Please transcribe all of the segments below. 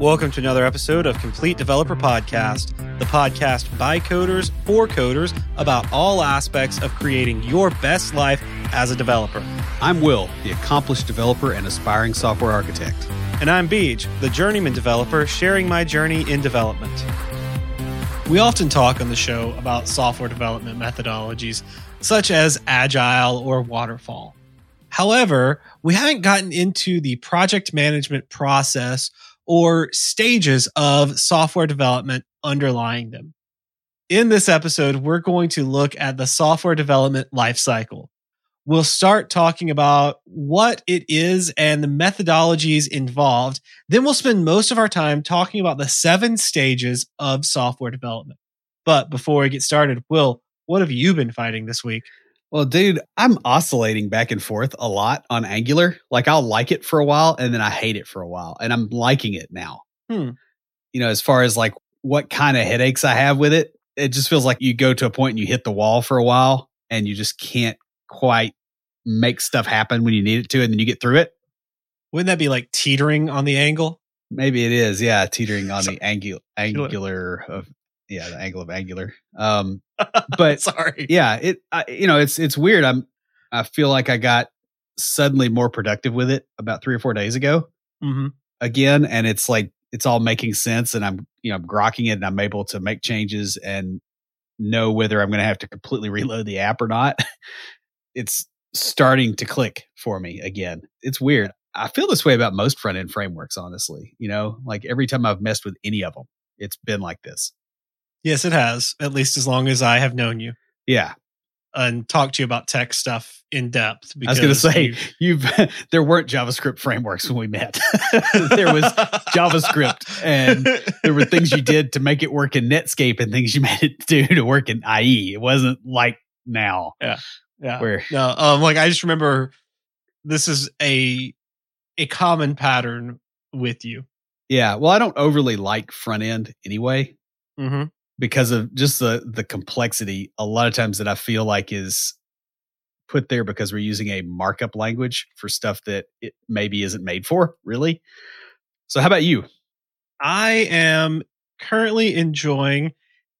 Welcome to another episode of Complete Developer Podcast, the podcast by coders for coders about all aspects of creating your best life as a developer. I'm Will, the accomplished developer and aspiring software architect. And I'm Beej, the journeyman developer sharing my journey in development. We often talk on the show about software development methodologies such as Agile or Waterfall. However, we haven't gotten into the project management process or stages of software development underlying them. In this episode, we're going to look at the software development lifecycle. We'll start talking about what it is and the methodologies involved. Then we'll spend most of our time talking about the seven stages of software development. But before we get started, Will, what have you been fighting this week? Well, dude, I'm oscillating back and forth a lot on Angular. Like I'll like it for a while and then I hate it for a while. And I'm liking it now. Hmm. You know, as far as like what kind of headaches I have with it, it just feels like you go to a point and you hit the wall for a while and you just can't quite make stuff happen when you need it to and then you get through it. Wouldn't that be like teetering on the angle? Maybe it is, yeah, teetering on the angu- angular of yeah, the angle of angular. Um, but sorry, yeah, it I, you know it's it's weird. I'm I feel like I got suddenly more productive with it about three or four days ago mm-hmm. again, and it's like it's all making sense, and I'm you know I'm grokking it, and I'm able to make changes and know whether I'm going to have to completely reload the app or not. it's starting to click for me again. It's weird. I feel this way about most front end frameworks, honestly. You know, like every time I've messed with any of them, it's been like this. Yes, it has. At least as long as I have known you. Yeah. And talked to you about tech stuff in depth. I was going to say you, have there weren't JavaScript frameworks when we met. there was JavaScript, and there were things you did to make it work in Netscape, and things you made it do to work in IE. It wasn't like now. Yeah, yeah. Where no, um, like I just remember this is a a common pattern with you. Yeah. Well, I don't overly like front end anyway. Mm-hmm because of just the the complexity a lot of times that I feel like is put there because we're using a markup language for stuff that it maybe isn't made for, really. So how about you? I am currently enjoying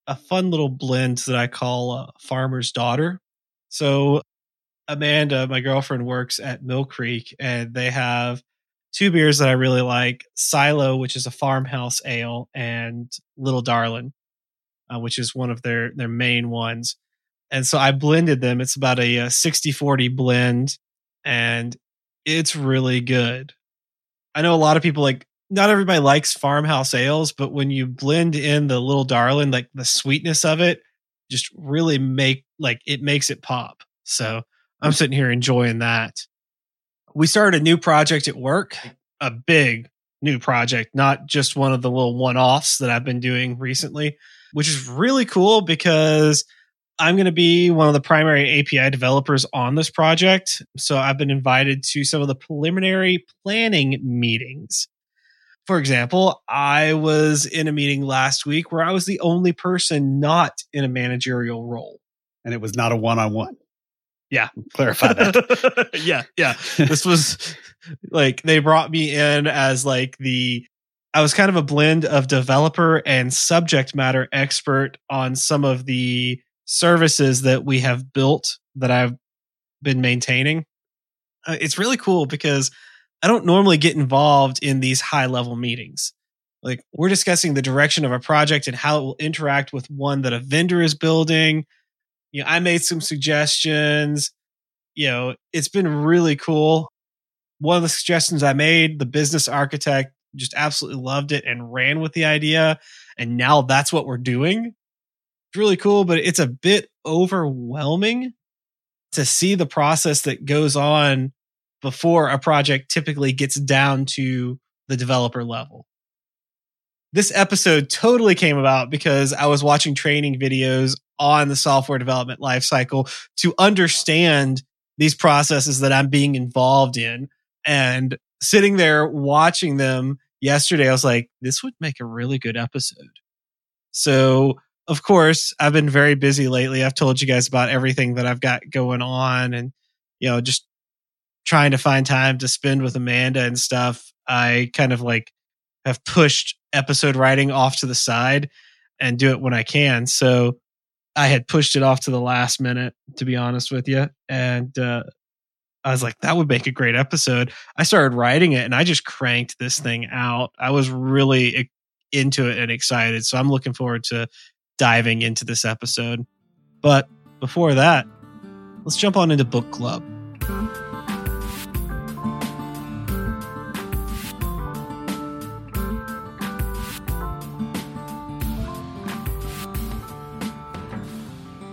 a fun little blend that I call Farmer's Daughter. So Amanda, my girlfriend works at Mill Creek and they have two beers that I really like, Silo, which is a farmhouse ale, and Little Darlin uh, which is one of their their main ones. And so I blended them. It's about a, a 60 40 blend, and it's really good. I know a lot of people like not everybody likes farmhouse ales, but when you blend in the little darling, like the sweetness of it, just really make like it makes it pop. So I'm sitting here enjoying that. We started a new project at work, a big new project, not just one of the little one offs that I've been doing recently which is really cool because I'm going to be one of the primary API developers on this project. So I've been invited to some of the preliminary planning meetings. For example, I was in a meeting last week where I was the only person not in a managerial role. And it was not a one on one. Yeah. Clarify that. yeah. Yeah. this was like they brought me in as like the I was kind of a blend of developer and subject matter expert on some of the services that we have built that I've been maintaining. Uh, it's really cool because I don't normally get involved in these high level meetings. Like we're discussing the direction of a project and how it will interact with one that a vendor is building. You know, I made some suggestions. You know, it's been really cool. One of the suggestions I made, the business architect just absolutely loved it and ran with the idea. And now that's what we're doing. It's really cool, but it's a bit overwhelming to see the process that goes on before a project typically gets down to the developer level. This episode totally came about because I was watching training videos on the software development lifecycle to understand these processes that I'm being involved in. And sitting there watching them yesterday, I was like, this would make a really good episode. So, of course, I've been very busy lately. I've told you guys about everything that I've got going on and, you know, just trying to find time to spend with Amanda and stuff. I kind of like have pushed episode writing off to the side and do it when I can. So I had pushed it off to the last minute, to be honest with you. And uh, I was like, that would make a great episode. I started writing it and I just cranked this thing out. I was really into it and excited. So I'm looking forward to diving into this episode. But before that, let's jump on into book club.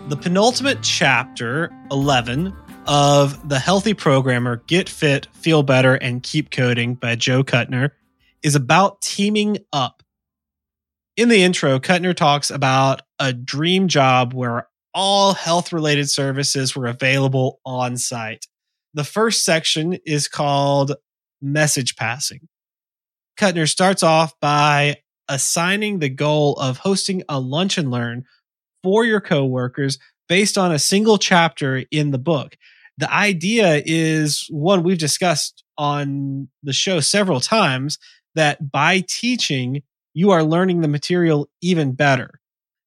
The penultimate chapter, 11, of The Healthy Programmer Get Fit, Feel Better, and Keep Coding by Joe Kutner is about teaming up. In the intro, Kutner talks about a dream job where all health related services were available on site. The first section is called Message Passing. Kutner starts off by assigning the goal of hosting a lunch and learn for your coworkers based on a single chapter in the book the idea is one we've discussed on the show several times that by teaching, you are learning the material even better.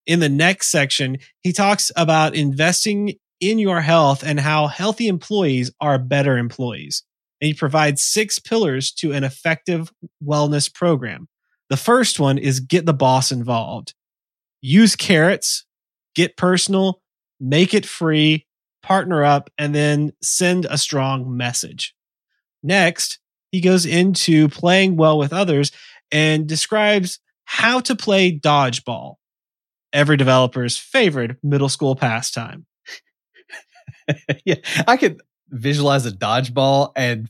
In the next section, he talks about investing in your health and how healthy employees are better employees. And he provides six pillars to an effective wellness program. The first one is get the boss involved. Use carrots, get personal, make it free, partner up, and then send a strong message. Next, he goes into playing well with others and describes how to play dodgeball, every developer's favorite middle school pastime. yeah, I could visualize a dodgeball and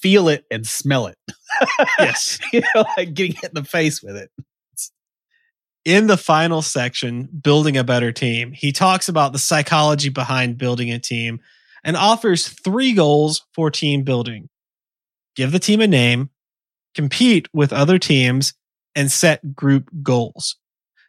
feel it and smell it. yes. you know, like getting hit in the face with it in the final section, Building a Better Team, he talks about the psychology behind building a team and offers three goals for team building give the team a name, compete with other teams, and set group goals.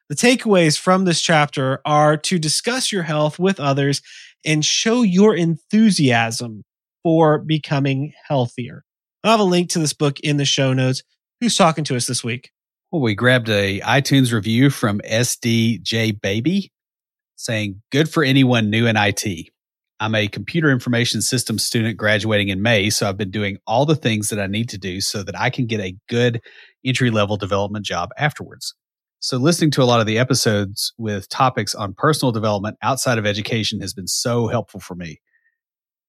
The takeaways from this chapter are to discuss your health with others and show your enthusiasm for becoming healthier. I'll have a link to this book in the show notes. Who's talking to us this week? Well, we grabbed a iTunes review from SDJ Baby saying, Good for anyone new in IT. I'm a computer information systems student graduating in May, so I've been doing all the things that I need to do so that I can get a good entry level development job afterwards. So, listening to a lot of the episodes with topics on personal development outside of education has been so helpful for me.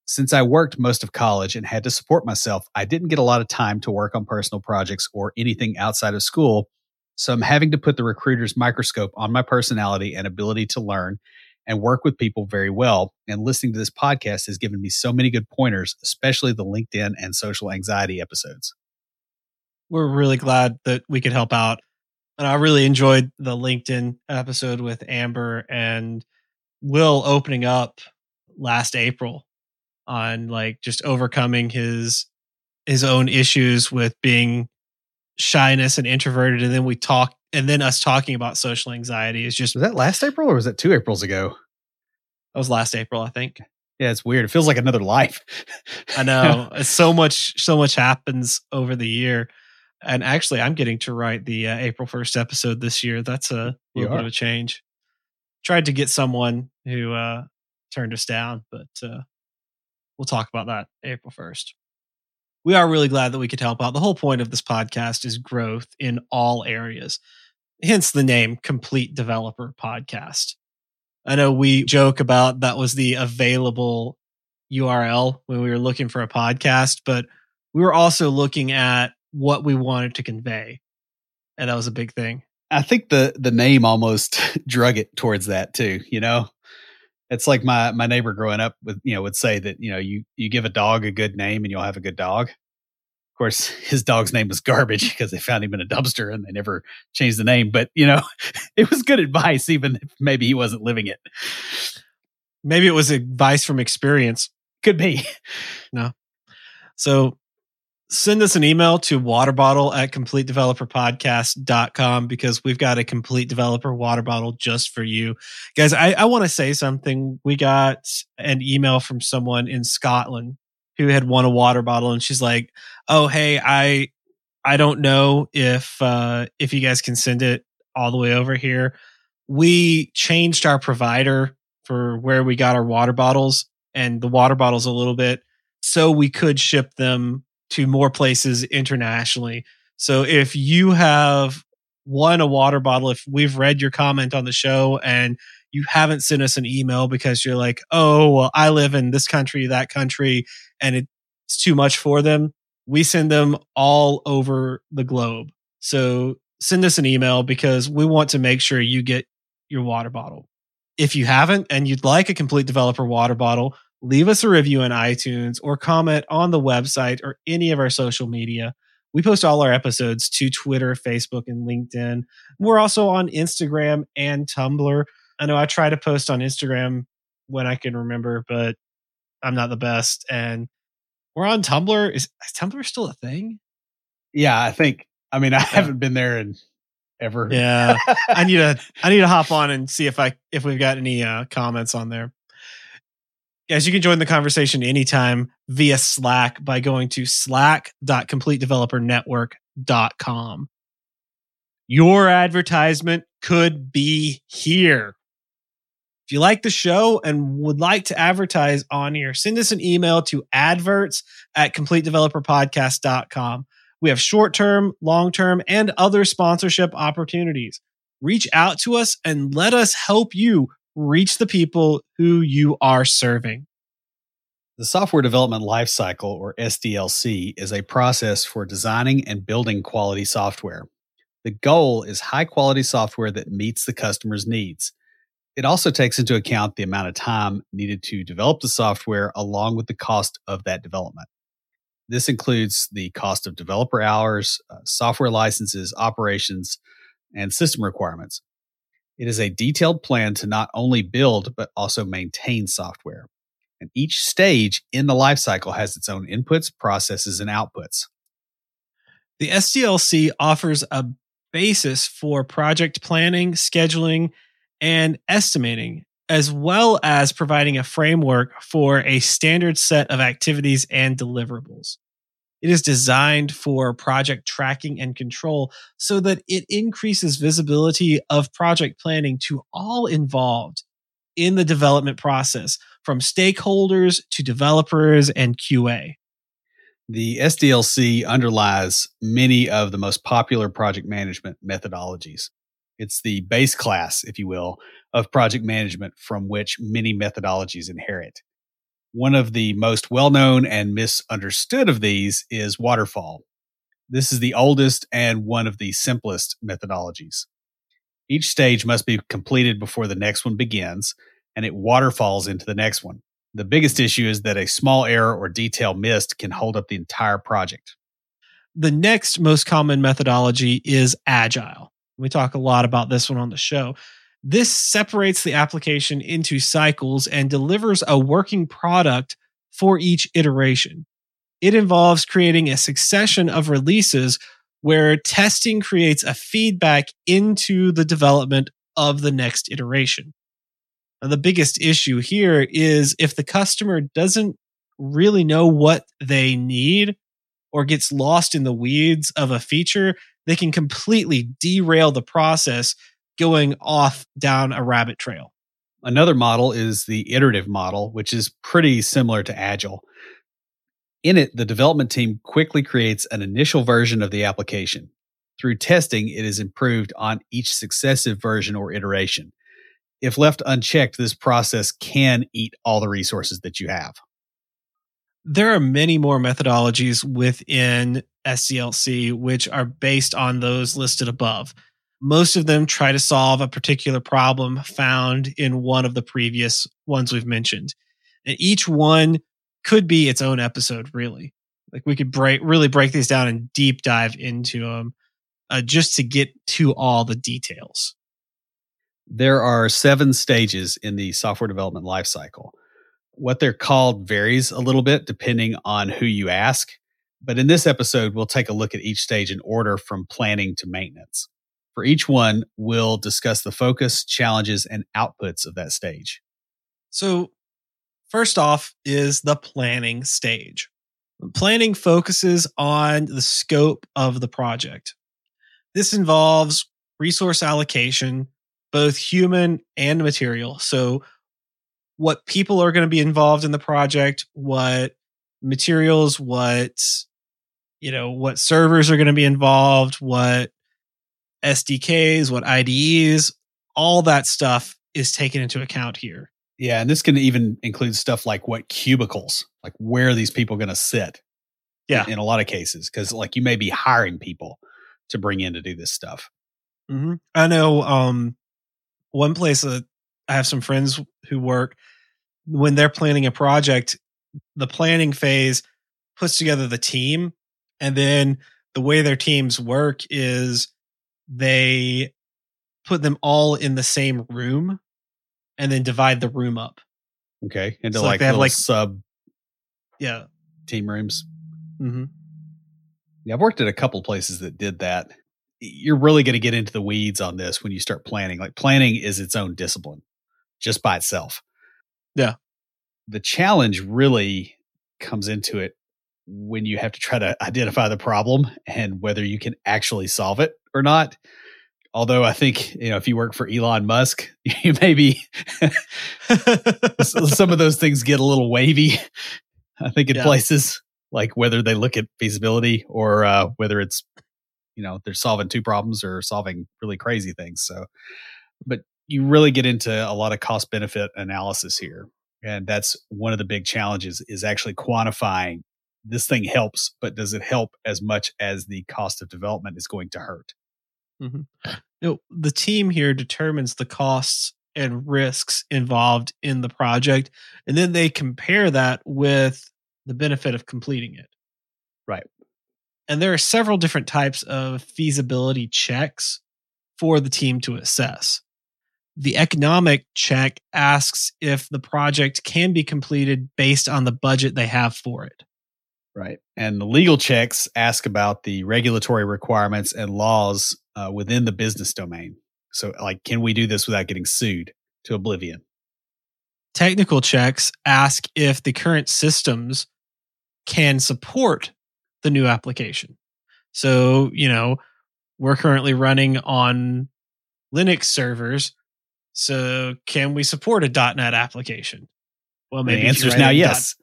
Since I worked most of college and had to support myself, I didn't get a lot of time to work on personal projects or anything outside of school so I'm having to put the recruiter's microscope on my personality and ability to learn and work with people very well. And listening to this podcast has given me so many good pointers, especially the LinkedIn and social anxiety episodes. We're really glad that we could help out. And I really enjoyed the LinkedIn episode with Amber and Will opening up last April on like just overcoming his his own issues with being shyness and introverted and then we talk and then us talking about social anxiety is just was that last april or was that two aprils ago? That was last april i think. Yeah it's weird. It feels like another life. I know. So much so much happens over the year. And actually i'm getting to write the uh, april 1st episode this year. That's a little bit of a change. Tried to get someone who uh turned us down but uh we'll talk about that april 1st we are really glad that we could help out. The whole point of this podcast is growth in all areas, hence the name Complete Developer Podcast. I know we joke about that was the available URL when we were looking for a podcast, but we were also looking at what we wanted to convey. And that was a big thing. I think the the name almost drug it towards that too, you know. It's like my my neighbor growing up with you know would say that you know you you give a dog a good name and you'll have a good dog. Of course, his dog's name was garbage because they found him in a dumpster and they never changed the name. But you know, it was good advice, even if maybe he wasn't living it. Maybe it was advice from experience. Could be. No. So send us an email to waterbottle at completedeveloperpodcast.com because we've got a complete developer water bottle just for you. Guys, I, I want to say something. We got an email from someone in Scotland who had won a water bottle and she's like, "Oh, hey, I I don't know if uh, if you guys can send it all the way over here. We changed our provider for where we got our water bottles and the water bottles a little bit so we could ship them to more places internationally. So if you have won a water bottle, if we've read your comment on the show and you haven't sent us an email because you're like, oh, well, I live in this country, that country, and it's too much for them, we send them all over the globe. So send us an email because we want to make sure you get your water bottle. If you haven't and you'd like a complete developer water bottle, leave us a review in iTunes or comment on the website or any of our social media. We post all our episodes to Twitter, Facebook, and LinkedIn. We're also on Instagram and Tumblr. I know I try to post on Instagram when I can remember, but I'm not the best. And we're on Tumblr. Is, is Tumblr still a thing? Yeah, I think. I mean, I yeah. haven't been there in ever. Yeah, I need to. I need to hop on and see if I if we've got any uh, comments on there. Guys, you can join the conversation anytime via Slack by going to slack.completedevelopernetwork.com. Your advertisement could be here. If you like the show and would like to advertise on here, send us an email to adverts at completedeveloperpodcast.com. We have short term, long term, and other sponsorship opportunities. Reach out to us and let us help you reach the people who you are serving. The software development lifecycle, or SDLC, is a process for designing and building quality software. The goal is high quality software that meets the customer's needs. It also takes into account the amount of time needed to develop the software along with the cost of that development. This includes the cost of developer hours, uh, software licenses, operations, and system requirements. It is a detailed plan to not only build, but also maintain software. And each stage in the lifecycle has its own inputs, processes, and outputs. The SDLC offers a basis for project planning, scheduling, and estimating, as well as providing a framework for a standard set of activities and deliverables. It is designed for project tracking and control so that it increases visibility of project planning to all involved in the development process, from stakeholders to developers and QA. The SDLC underlies many of the most popular project management methodologies. It's the base class, if you will, of project management from which many methodologies inherit. One of the most well known and misunderstood of these is waterfall. This is the oldest and one of the simplest methodologies. Each stage must be completed before the next one begins, and it waterfalls into the next one. The biggest issue is that a small error or detail missed can hold up the entire project. The next most common methodology is agile. We talk a lot about this one on the show. This separates the application into cycles and delivers a working product for each iteration. It involves creating a succession of releases where testing creates a feedback into the development of the next iteration. Now, the biggest issue here is if the customer doesn't really know what they need or gets lost in the weeds of a feature, they can completely derail the process going off down a rabbit trail. Another model is the iterative model, which is pretty similar to Agile. In it, the development team quickly creates an initial version of the application. Through testing, it is improved on each successive version or iteration. If left unchecked, this process can eat all the resources that you have. There are many more methodologies within SDLC which are based on those listed above. Most of them try to solve a particular problem found in one of the previous ones we've mentioned. And each one could be its own episode, really. Like we could break, really break these down and deep dive into them uh, just to get to all the details. There are seven stages in the software development lifecycle. What they're called varies a little bit depending on who you ask. But in this episode, we'll take a look at each stage in order from planning to maintenance. For each one, we'll discuss the focus, challenges, and outputs of that stage. So, first off is the planning stage. Planning focuses on the scope of the project. This involves resource allocation, both human and material. So, what people are going to be involved in the project, what materials, what you know, what servers are going to be involved, what SDKs, what IDEs, all that stuff is taken into account here. Yeah, and this can even include stuff like what cubicles, like where are these people going to sit? Yeah, in, in, a lot of cases, because like you may be hiring people to bring in to do this stuff. Mm-hmm. I know um, one place that I have some friends who work when they're planning a project, the planning phase puts together the team, and then the way their teams work is they put them all in the same room and then divide the room up. Okay, into so like, like they have like sub, yeah, team rooms. Mm-hmm. Yeah, I've worked at a couple places that did that. You're really going to get into the weeds on this when you start planning. Like planning is its own discipline, just by itself. Yeah. The challenge really comes into it when you have to try to identify the problem and whether you can actually solve it or not. Although I think you know if you work for Elon Musk, you maybe some of those things get a little wavy. I think in yeah. places like whether they look at feasibility or uh, whether it's you know they're solving two problems or solving really crazy things. So, but you really get into a lot of cost benefit analysis here, and that's one of the big challenges is actually quantifying this thing helps, but does it help as much as the cost of development is going to hurt? Mm-hmm. You know, the team here determines the costs and risks involved in the project, and then they compare that with the benefit of completing it. Right. And there are several different types of feasibility checks for the team to assess. The economic check asks if the project can be completed based on the budget they have for it. Right. And the legal checks ask about the regulatory requirements and laws uh, within the business domain. So, like, can we do this without getting sued to oblivion? Technical checks ask if the current systems can support the new application. So, you know, we're currently running on Linux servers. So, can we support a .NET application? Well, maybe the answer is now yes.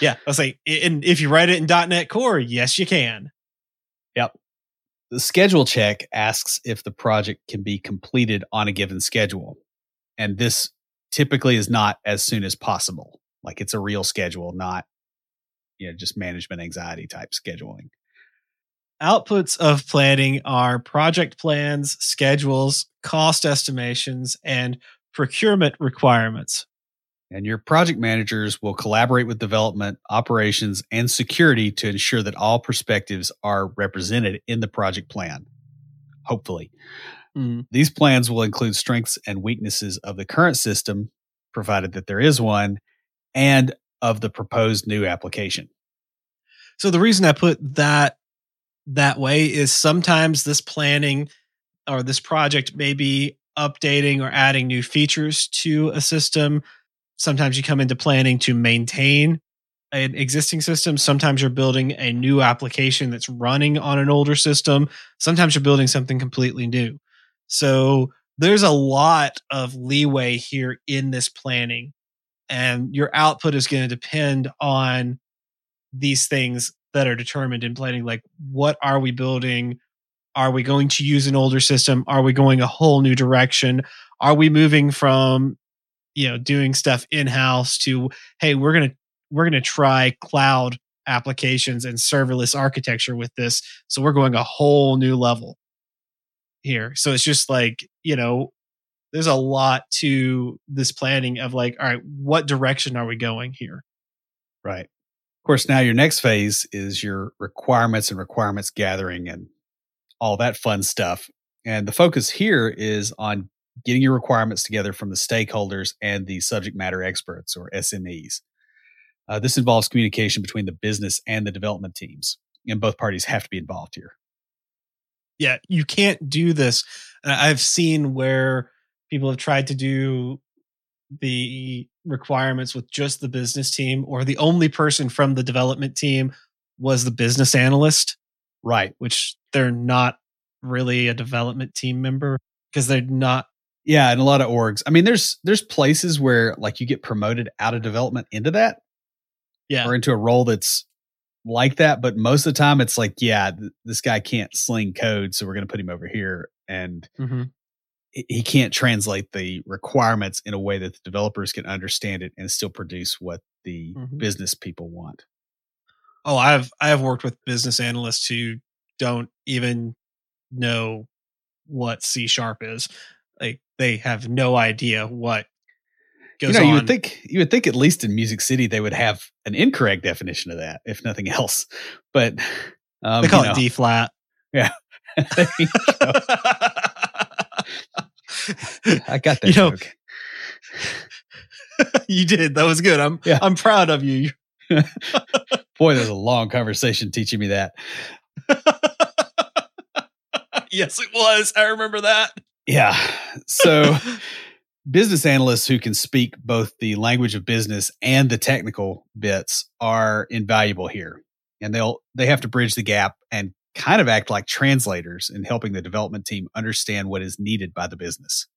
Yeah, I was like, and if you write it in .NET Core, yes, you can. Yep. The schedule check asks if the project can be completed on a given schedule, and this typically is not as soon as possible. Like it's a real schedule, not you know just management anxiety type scheduling. Outputs of planning are project plans, schedules, cost estimations, and procurement requirements and your project managers will collaborate with development, operations, and security to ensure that all perspectives are represented in the project plan. Hopefully. Mm. These plans will include strengths and weaknesses of the current system, provided that there is one, and of the proposed new application. So the reason I put that that way is sometimes this planning or this project may be updating or adding new features to a system Sometimes you come into planning to maintain an existing system. Sometimes you're building a new application that's running on an older system. Sometimes you're building something completely new. So there's a lot of leeway here in this planning. And your output is going to depend on these things that are determined in planning. Like, what are we building? Are we going to use an older system? Are we going a whole new direction? Are we moving from you know doing stuff in house to hey we're gonna we're gonna try cloud applications and serverless architecture with this so we're going a whole new level here. So it's just like you know there's a lot to this planning of like all right what direction are we going here? Right. Of course now your next phase is your requirements and requirements gathering and all that fun stuff and the focus here is on getting your requirements together from the stakeholders and the subject matter experts or SMEs. Uh, this involves communication between the business and the development teams, and both parties have to be involved here. Yeah, you can't do this. I've seen where people have tried to do the requirements with just the business team or the only person from the development team was the business analyst, Right. which they're not really a development team member because they're not. Yeah, and a lot of orgs. I mean, there's there's places where like you get promoted out of development into that Yeah. or into a role that's like that, but most of the time it's like, yeah, th- this guy can't sling code, so we're going to put him over here and Mhm. he- he can't translate the requirements in a way that the developers can understand it and still produce what the Mhm. business people want. Oh, I've I have worked with business analysts who don't even know what C sharp is. They have no idea what You goes know, you would think you would think at least in Music City they would have an incorrect definition of that, if nothing else. But um, they call you it D flat. Yeah. I got that You know, joke. you did. That was good. I'm Yeah. I'm proud of you. Boy, there's a long conversation teaching me that. yes, it was. I remember that. Yeah. So business analysts who can speak both the language of business and the technical bits are invaluable here. And they'll they have to bridge the gap and kind of act like translators in helping the development team understand what is needed by the business.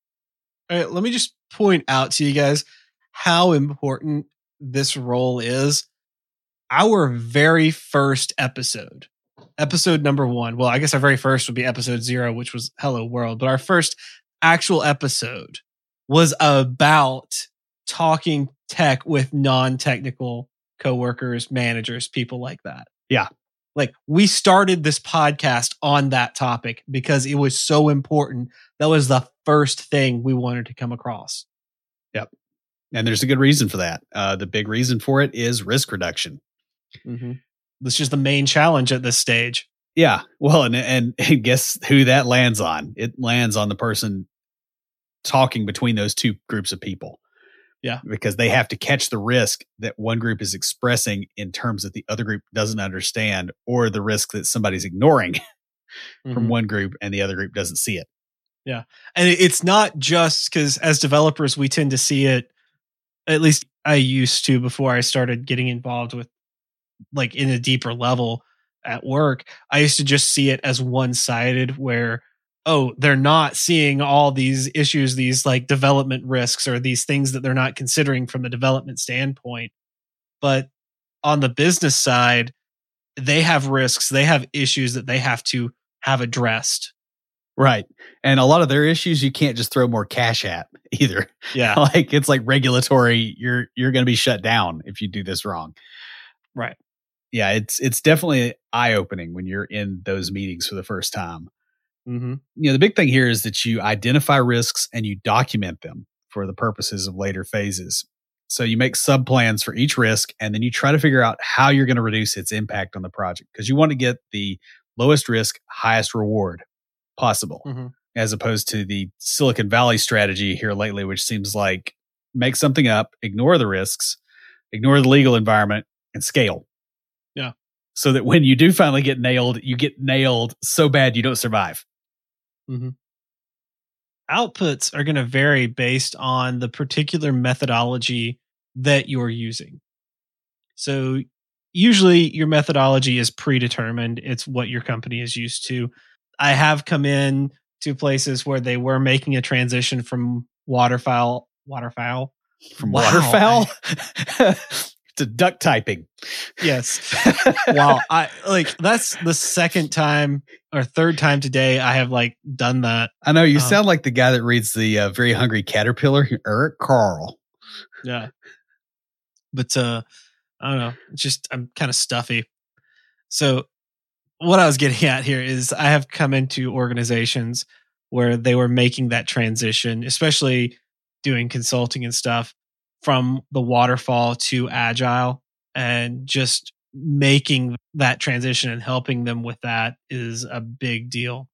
All right, let me just point out to you guys how important this role is. Our very first episode, episode number one. Well, I guess our very first would be episode zero, which was Hello World, but our first actual episode was about talking tech with non technical coworkers, managers, people like that. Yeah. Like we started this podcast on that topic because it was so important. That was the first thing we wanted to come across. Yep. And there's a good reason for that. Uh, the big reason for it is risk reduction. Mm-hmm. That's just the main challenge at this stage. Yeah. Well, and, and and guess who that lands on? It lands on the person talking between those two groups of people. Yeah. Because they have to catch the risk that one group is expressing in terms that the other group doesn't understand, or the risk that somebody's ignoring from Mhm. one group and the other group doesn't see it. Yeah. And it's not just because as developers we tend to see it at least i used to before i started getting involved with like in a deeper level at work i used to just see it as one-sided where oh they're not seeing all these issues these like development risks or these things that they're not considering from a development standpoint but on the business side they have risks they have issues that they have to have addressed Right. And a lot of their issues you can't just throw more cash at either. yeah like it's like regulatory, you're you're gonna be shut down if you do this wrong. right Yeah, it's it's definitely eye opening when you're in those meetings for the first time. mm-hmm. you know the big thing here is that you identify risks and you document them for the purposes of later phases so you make sub plans for each risk and then you try to figure out how you're going to reduce its impact on the project because you want to get the lowest risk highest reward possible Mhm. as opposed to the silicon valley strategy here lately which seems like make something up ignore the risks ignore the legal environment and scale. So that when you do finally get nailed you get nailed so bad you don't survive mm-hmm. outputs are going to vary based on the particular methodology that you're using. So, usually your methodology is predetermined, it's what your company is used to. I have come in to places where they were making a transition from waterfowl, waterfowl. from Wow. waterfowl to duck typing. Yes. wow. I like that's the second time or third time today I have like done that. I know you Um, sound like the guy that reads the uh, Very Hungry Caterpillar, Eric Carle. Yeah. But uh I don't know. It's just I'm kind of stuffy. So what I was getting at here is I have come into organizations where they were making that transition, especially doing consulting and stuff from the waterfall to agile and just making that transition and helping them with that is a big deal.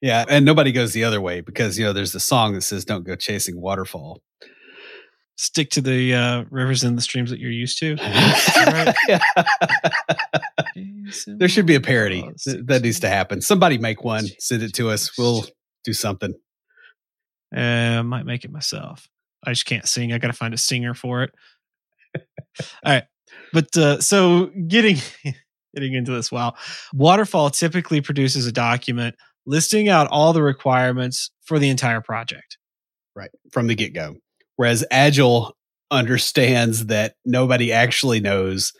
Yeah, and nobody goes the other way because you know there's the song that says "Don't go chasing waterfall." Stick to the uh, rivers and the streams that you're used to. there should be a parody that needs to happen. Somebody make one, send it to us. We'll do something. Uh, might make it myself. I just can't sing. I got to find a singer for it. All right, but uh, so getting getting into this. Wow. Waterfall typically produces a document listing out all the requirements for the entire project. Right. From the get go. Whereas Agile understands that nobody actually knows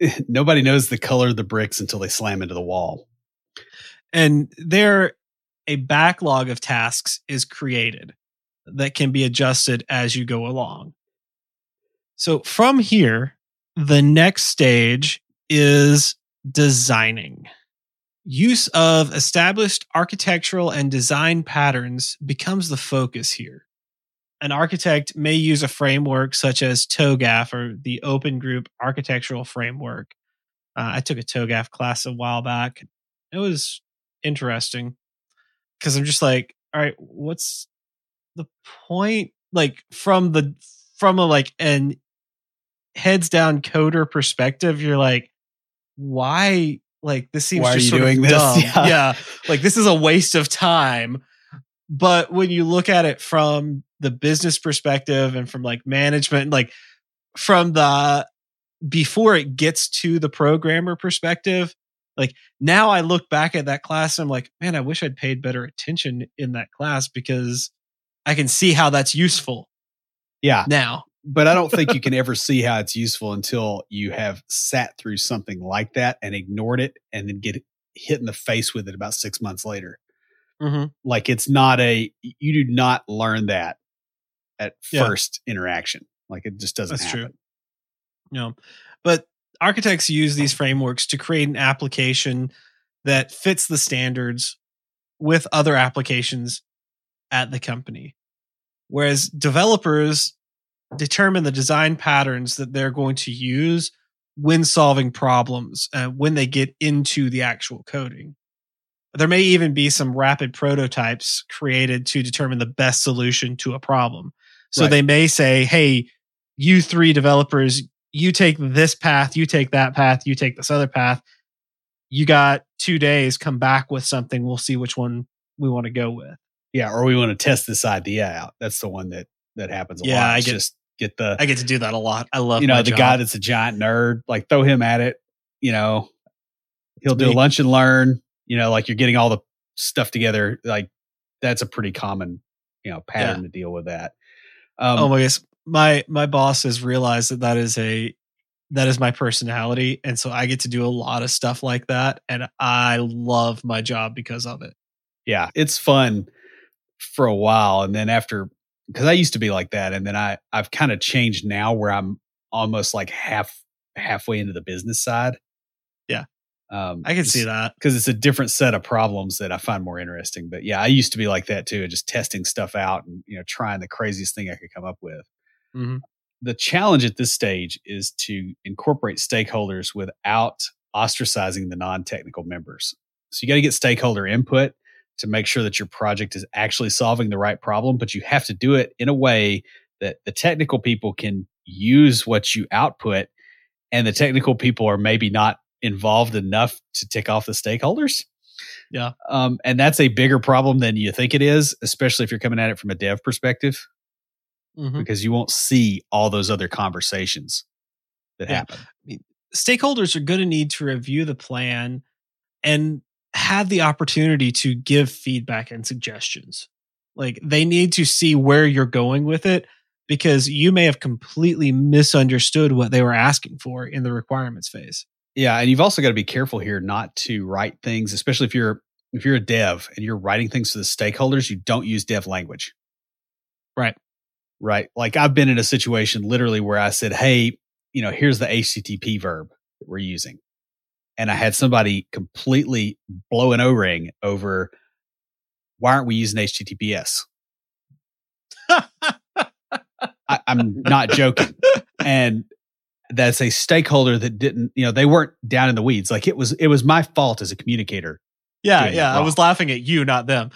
nobody knows the color of the bricks until they slam into the wall. And there a backlog of tasks is created that can be adjusted as you go along. So from here, the next stage is designing. Use of established architectural and design patterns becomes the focus here. An architect may use a framework such as TOGAF or the Open Group Architectural Framework. Uh, I took a TOGAF class a while back. It was interesting because I'm just like, all right, what's the point? Like from the from a like an heads down coder perspective, you're like, why? Like this seems Why just sort doing of this? dumb. Yeah. yeah, like this is a waste of time. But when you look at it from the business perspective and from like management, like from the before it gets to the programmer perspective, like now I look back at that class and I'm like, man, I wish I'd paid better attention in that class because I can see how that's useful Yeah. now. But I don't think you can ever see how it's useful until you have sat through something like that and ignored it and then get hit in the face with it about six months later. Mm-hmm. Like it's not a, you do not learn that at Yeah. first interaction. Like it just doesn't That's true. happen. You know, but architects use these frameworks to create an application that fits the standards with other applications at the company. Whereas developers determine the design patterns that they're going to use when solving problems uh, when they get into the actual coding. There may even be some rapid prototypes created to determine the best solution to a problem. So Right. they may say, hey, you three developers, you take this path, you take that path, you take this other path. You got two days, come back with something. We'll see which one we want to go with. Yeah. Or we want to test this idea out. That's the one that, that happens a Yeah, lot. I get- just get the, I get to do that a lot. I love you know, the job. guy that's a giant nerd, like throw him at it, you know, he'll It's do me. lunch and learn, you know, like you're getting all the stuff together. Like that's a pretty common, you know, pattern to deal with that. Um, oh my goodness. My my boss has realized that that is a that is my personality, and so I get to do a lot of stuff like that, and I love my job because of it. yeah, it's fun for a while. And then after, cause I used to be like that. And then I, I've kind of changed now where I'm almost like half, halfway into the business side. Yeah. Um, I can see that. because it's a different set of problems that I find more interesting. But yeah, I used to be like that too, just testing stuff out and you know trying the craziest thing I could come up with. Mhm. The challenge at this stage is to incorporate stakeholders without ostracizing the non-technical members. So you got to get stakeholder input to make sure that your project is actually solving the right problem, but you have to do it in a way that the technical people can use what you output and the technical people are maybe not involved enough to tick off the stakeholders. Yeah. Um, and that's a bigger problem than you think it is, especially if you're coming at it from a dev perspective, Mhm. because you won't see all those other conversations that Yeah. happen. stakeholders are going to need to review the plan and have the opportunity to give feedback and suggestions. Like they need to see where you're going with it because you may have completely misunderstood what they were asking for in the requirements phase. Yeah, and you've also got to be careful here not to write things, especially if you're if you're a dev and you're writing things to the stakeholders, you don't use dev language. Right. Right. Like I've been in a situation literally where I said, "Hey, you know, here's the HTTP verb that we're using," and I had somebody completely blow an O-ring over why aren't we using HTTPS? I, I'm not joking, and that's a stakeholder that didn't, you know, they weren't down in the weeds. Like it was, it was my fault as a communicator. Yeah, yeah. I was laughing at you, not them.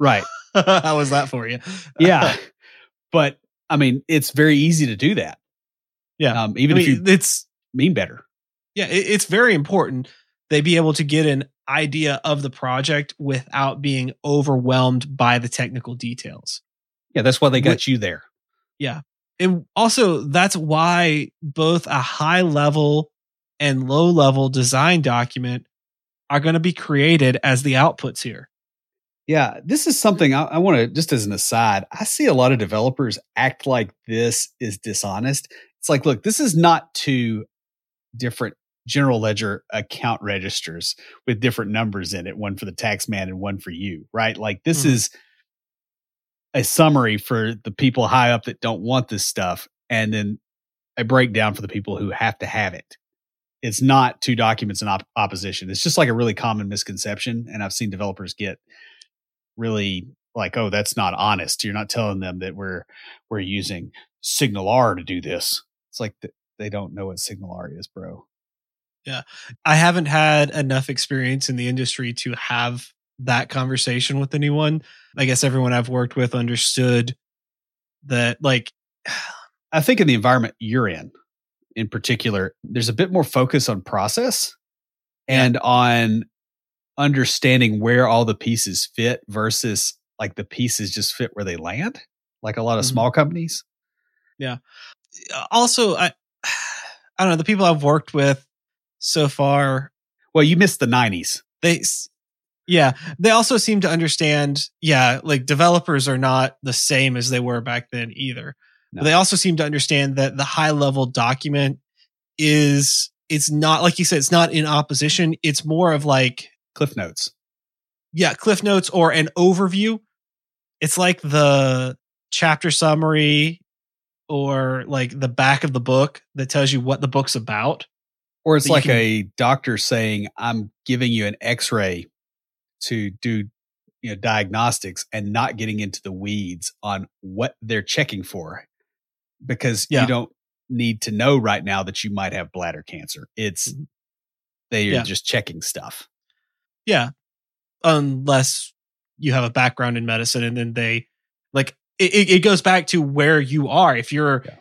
Right. How was that for you? Yeah. but I mean, it's very easy to do that. Yeah. Um, I even if you it's mean better. Yeah, it, it's very important they be able to get an idea of the project without being overwhelmed by the technical details. Yeah. That's why they got you there. Yeah. And also that's why both a high level and low level design document are going to be created as the outputs here. Yeah, this is something I, I want to just as an aside. I see a lot of developers act like this is dishonest. It's like, look, this is not two different general ledger account registers with different numbers in it, one for the tax man and one for you, right? Like this mm-hmm. is a summary for the people high up that don't want this stuff, and then a breakdown for the people who have to have it. It's not two documents in op- opposition. It's just like a really common misconception, and I've seen developers get really like, "Oh, that's not honest. You're not telling them that we're we're using SignalR to do this." It's like th- they don't know what Signal R is, bro. Yeah. I haven't had enough experience in the industry to have that conversation with anyone. I guess everyone I've worked with understood that, like, I think in the environment you're in, in particular, there's a bit more focus on process and on understanding where all the pieces fit versus like the pieces just fit where they land, like a lot of mm-hmm. small companies. Yeah. Also, I, I don't know, the people I've worked with so far. Well, you missed the 90s. They yeah, they also seem to understand, yeah, like developers are not the same as they were back then either. No. But they also seem to understand that the high level document is it's not like you said it's not in opposition, it's more of like cliff notes. Yeah, cliff notes or an overview. It's like the chapter summary or like the back of the book that tells you what the book's about. Or it's like can, a doctor saying, I'm giving you an x ray to do you know diagnostics and not getting into the weeds on what they're checking for because yeah. you don't need to know right now that you might have bladder cancer. It's mm-hmm. they are yeah. just checking stuff. Yeah. Unless you have a background in medicine and then they like it, it goes back to where you are. If you're yeah.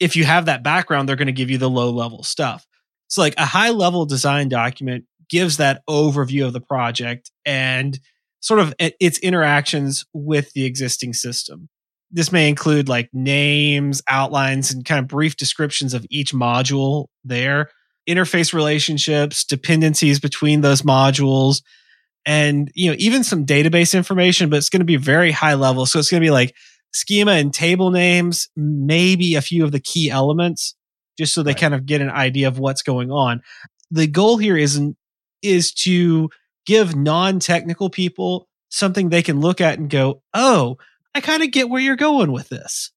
if you have that background, they're going to give you the low level stuff. So like a high level design document gives that overview of the project and sort of its interactions with the existing system. This may include like names, outlines, and kind of brief descriptions of each module there, interface relationships, dependencies between those modules, and you know, even some database information, but it's going to be very high level. So it's going to be like schema and table names, maybe a few of the key elements just so they right. kind of get an idea of what's going on. The goal here isn't is to give non-technical people something they can look at and go, "Oh, I kind of get where you're going with this."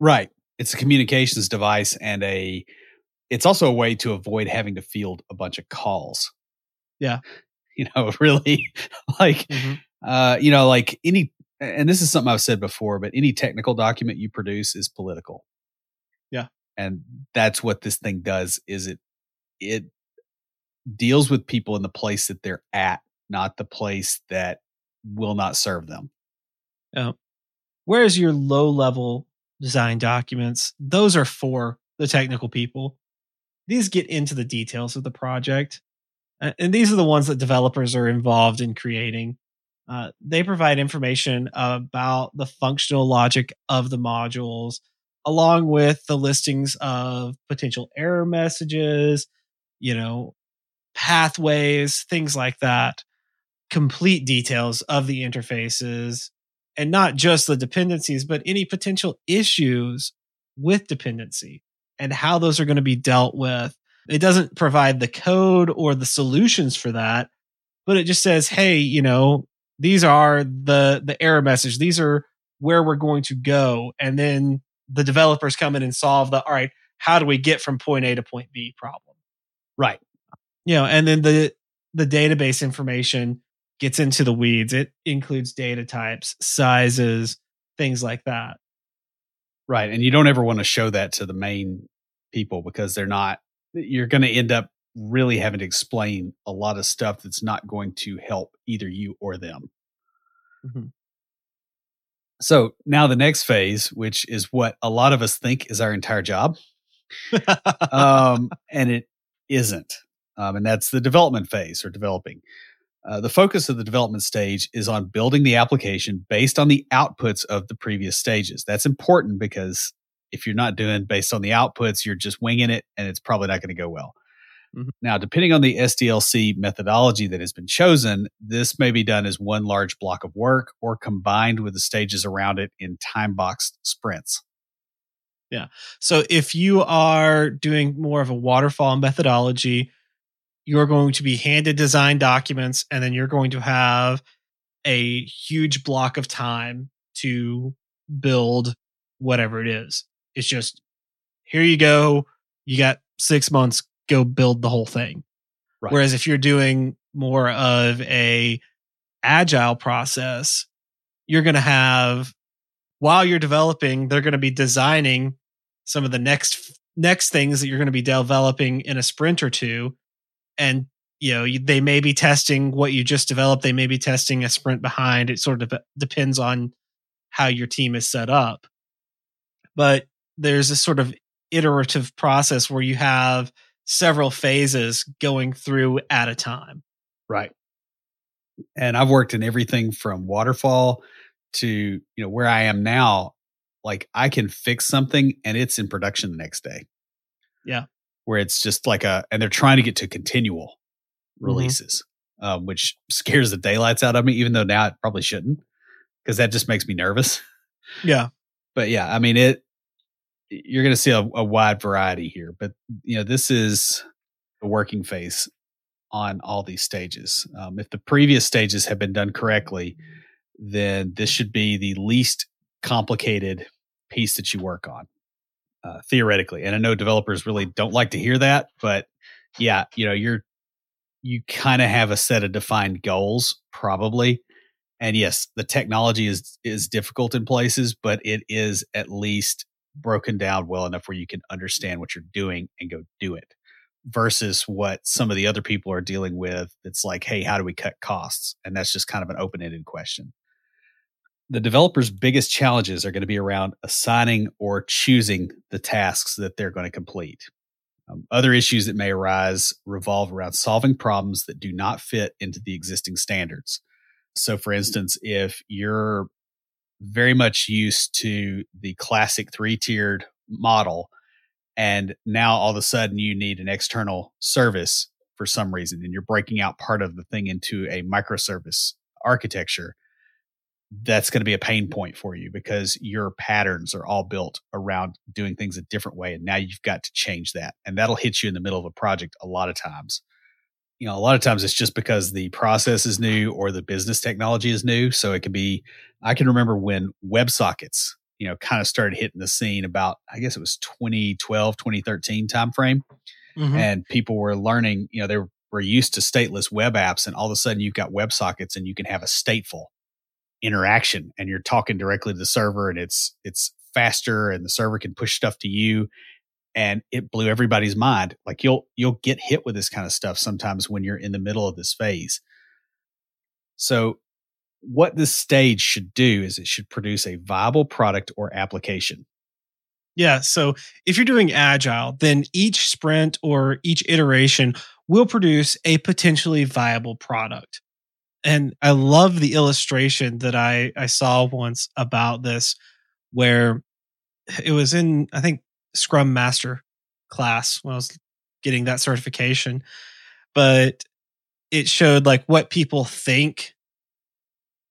Right. It's a communications device and a it's also a way to avoid having to field a bunch of calls. Yeah. You know, really like mm-hmm. uh you know, like any and this is something I've said before, but any technical document you produce is political and that's what this thing does is it it deals with people in the place that they're at not the place that will not serve them. Whereas your low level design documents? Those are for the technical people. These get into the details of the project and these are the ones that developers are involved in creating. Uh, they provide information about the functional logic of the modules along with the listings of potential error messages, you know, pathways, things like that, complete details of the interfaces, and not just the dependencies, but any potential issues with dependency and how those are going to be dealt with. It doesn't provide the code or the solutions for that, but it just says, hey, you know, these are the the error message. These are where we're going to go. And then the developers come in and solve the all right how do we get from point a to point b problem? Right. You know and then the the database information gets into the weeds. It includes data types sizes things like that. Right and you don't ever want to show that to the main people because they're not you're going to end up really having to explain a lot of stuff that's not going to help either you or them. Mm-hmm. So now the next phase, which is what a lot of us think is our entire job, um, and it isn't. Um, and that's the development phase or developing. Uh, the focus of the development stage is on building the application based on the outputs of the previous stages. That's important because if you're not doing based on the outputs, you're just winging it and it's probably not going to go well. Mm-hmm. Now, depending on the SDLC methodology that has been chosen, this may be done as one large block of work or combined with the stages around it in time boxed sprints. Yeah. So if you are doing more of a waterfall methodology, you're going to be handed design documents and then you're going to have a huge block of time to build whatever it is. It's just here you go. You got six months, go build the whole thing. Right. Whereas if you're doing more of a agile process, you're going to have while you're developing, they're going to be designing some of the next next things that you're going to be developing in a sprint or two and you know they may be testing what you just developed they may be testing a sprint behind it sort of depends on how your team is set up but there's a sort of iterative process where you have several phases going through at a time right and i've worked in everything from waterfall to you know where i am now like I can fix something and it's in production the next day. Yeah. Where it's just like a, and they're trying to get to continual mm-hmm. releases, mm-hmm. um, which scares the daylights out of me, even though now it probably shouldn't, because that just makes me nervous. Yeah. but yeah, I mean, it, you're going to see a, a wide variety here, but you know, this is the working phase on all these stages. Um, if the previous stages have been done correctly, then this should be the least complicated piece that you work on uh, theoretically and i know developers really don't like to hear that but yeah you know you're you kind of have a set of defined goals probably and yes the technology is is difficult in places but it is at least broken down well enough where you can understand what you're doing and go do it versus what some of the other people are dealing with it's like hey how do we cut costs and that's just kind of an open-ended question the developer's biggest challenges are going to be around assigning or choosing the tasks that they're going to complete. Um, other issues that may arise revolve around solving problems that do not fit into the existing standards. So, for instance, if you're very much used to the classic three tiered model, and now all of a sudden you need an external service for some reason, and you're breaking out part of the thing into a microservice architecture, that's going to be a pain point for you because your patterns are all built around doing things a different way. And now you've got to change that. And that'll hit you in the middle of a project a lot of times. You know, a lot of times it's just because the process is new or the business technology is new. So it could be, I can remember when WebSockets, you know, kind of started hitting the scene about, I guess it was 2012, 2013 timeframe. Mm-hmm. And people were learning, you know, they were used to stateless web apps. And all of a sudden you've got WebSockets and you can have a stateful interaction and you're talking directly to the server and it's it's faster and the server can push stuff to you and it blew everybody's mind like you'll you'll get hit with this kind of stuff sometimes when you're in the middle of this phase so what this stage should do is it should produce a viable product or application. Yeah so if you're doing agile then each sprint or each iteration will produce a potentially viable product. And I love the illustration that I I saw once about this, where it was in I think Scrum Master class when I was getting that certification, but it showed like what people think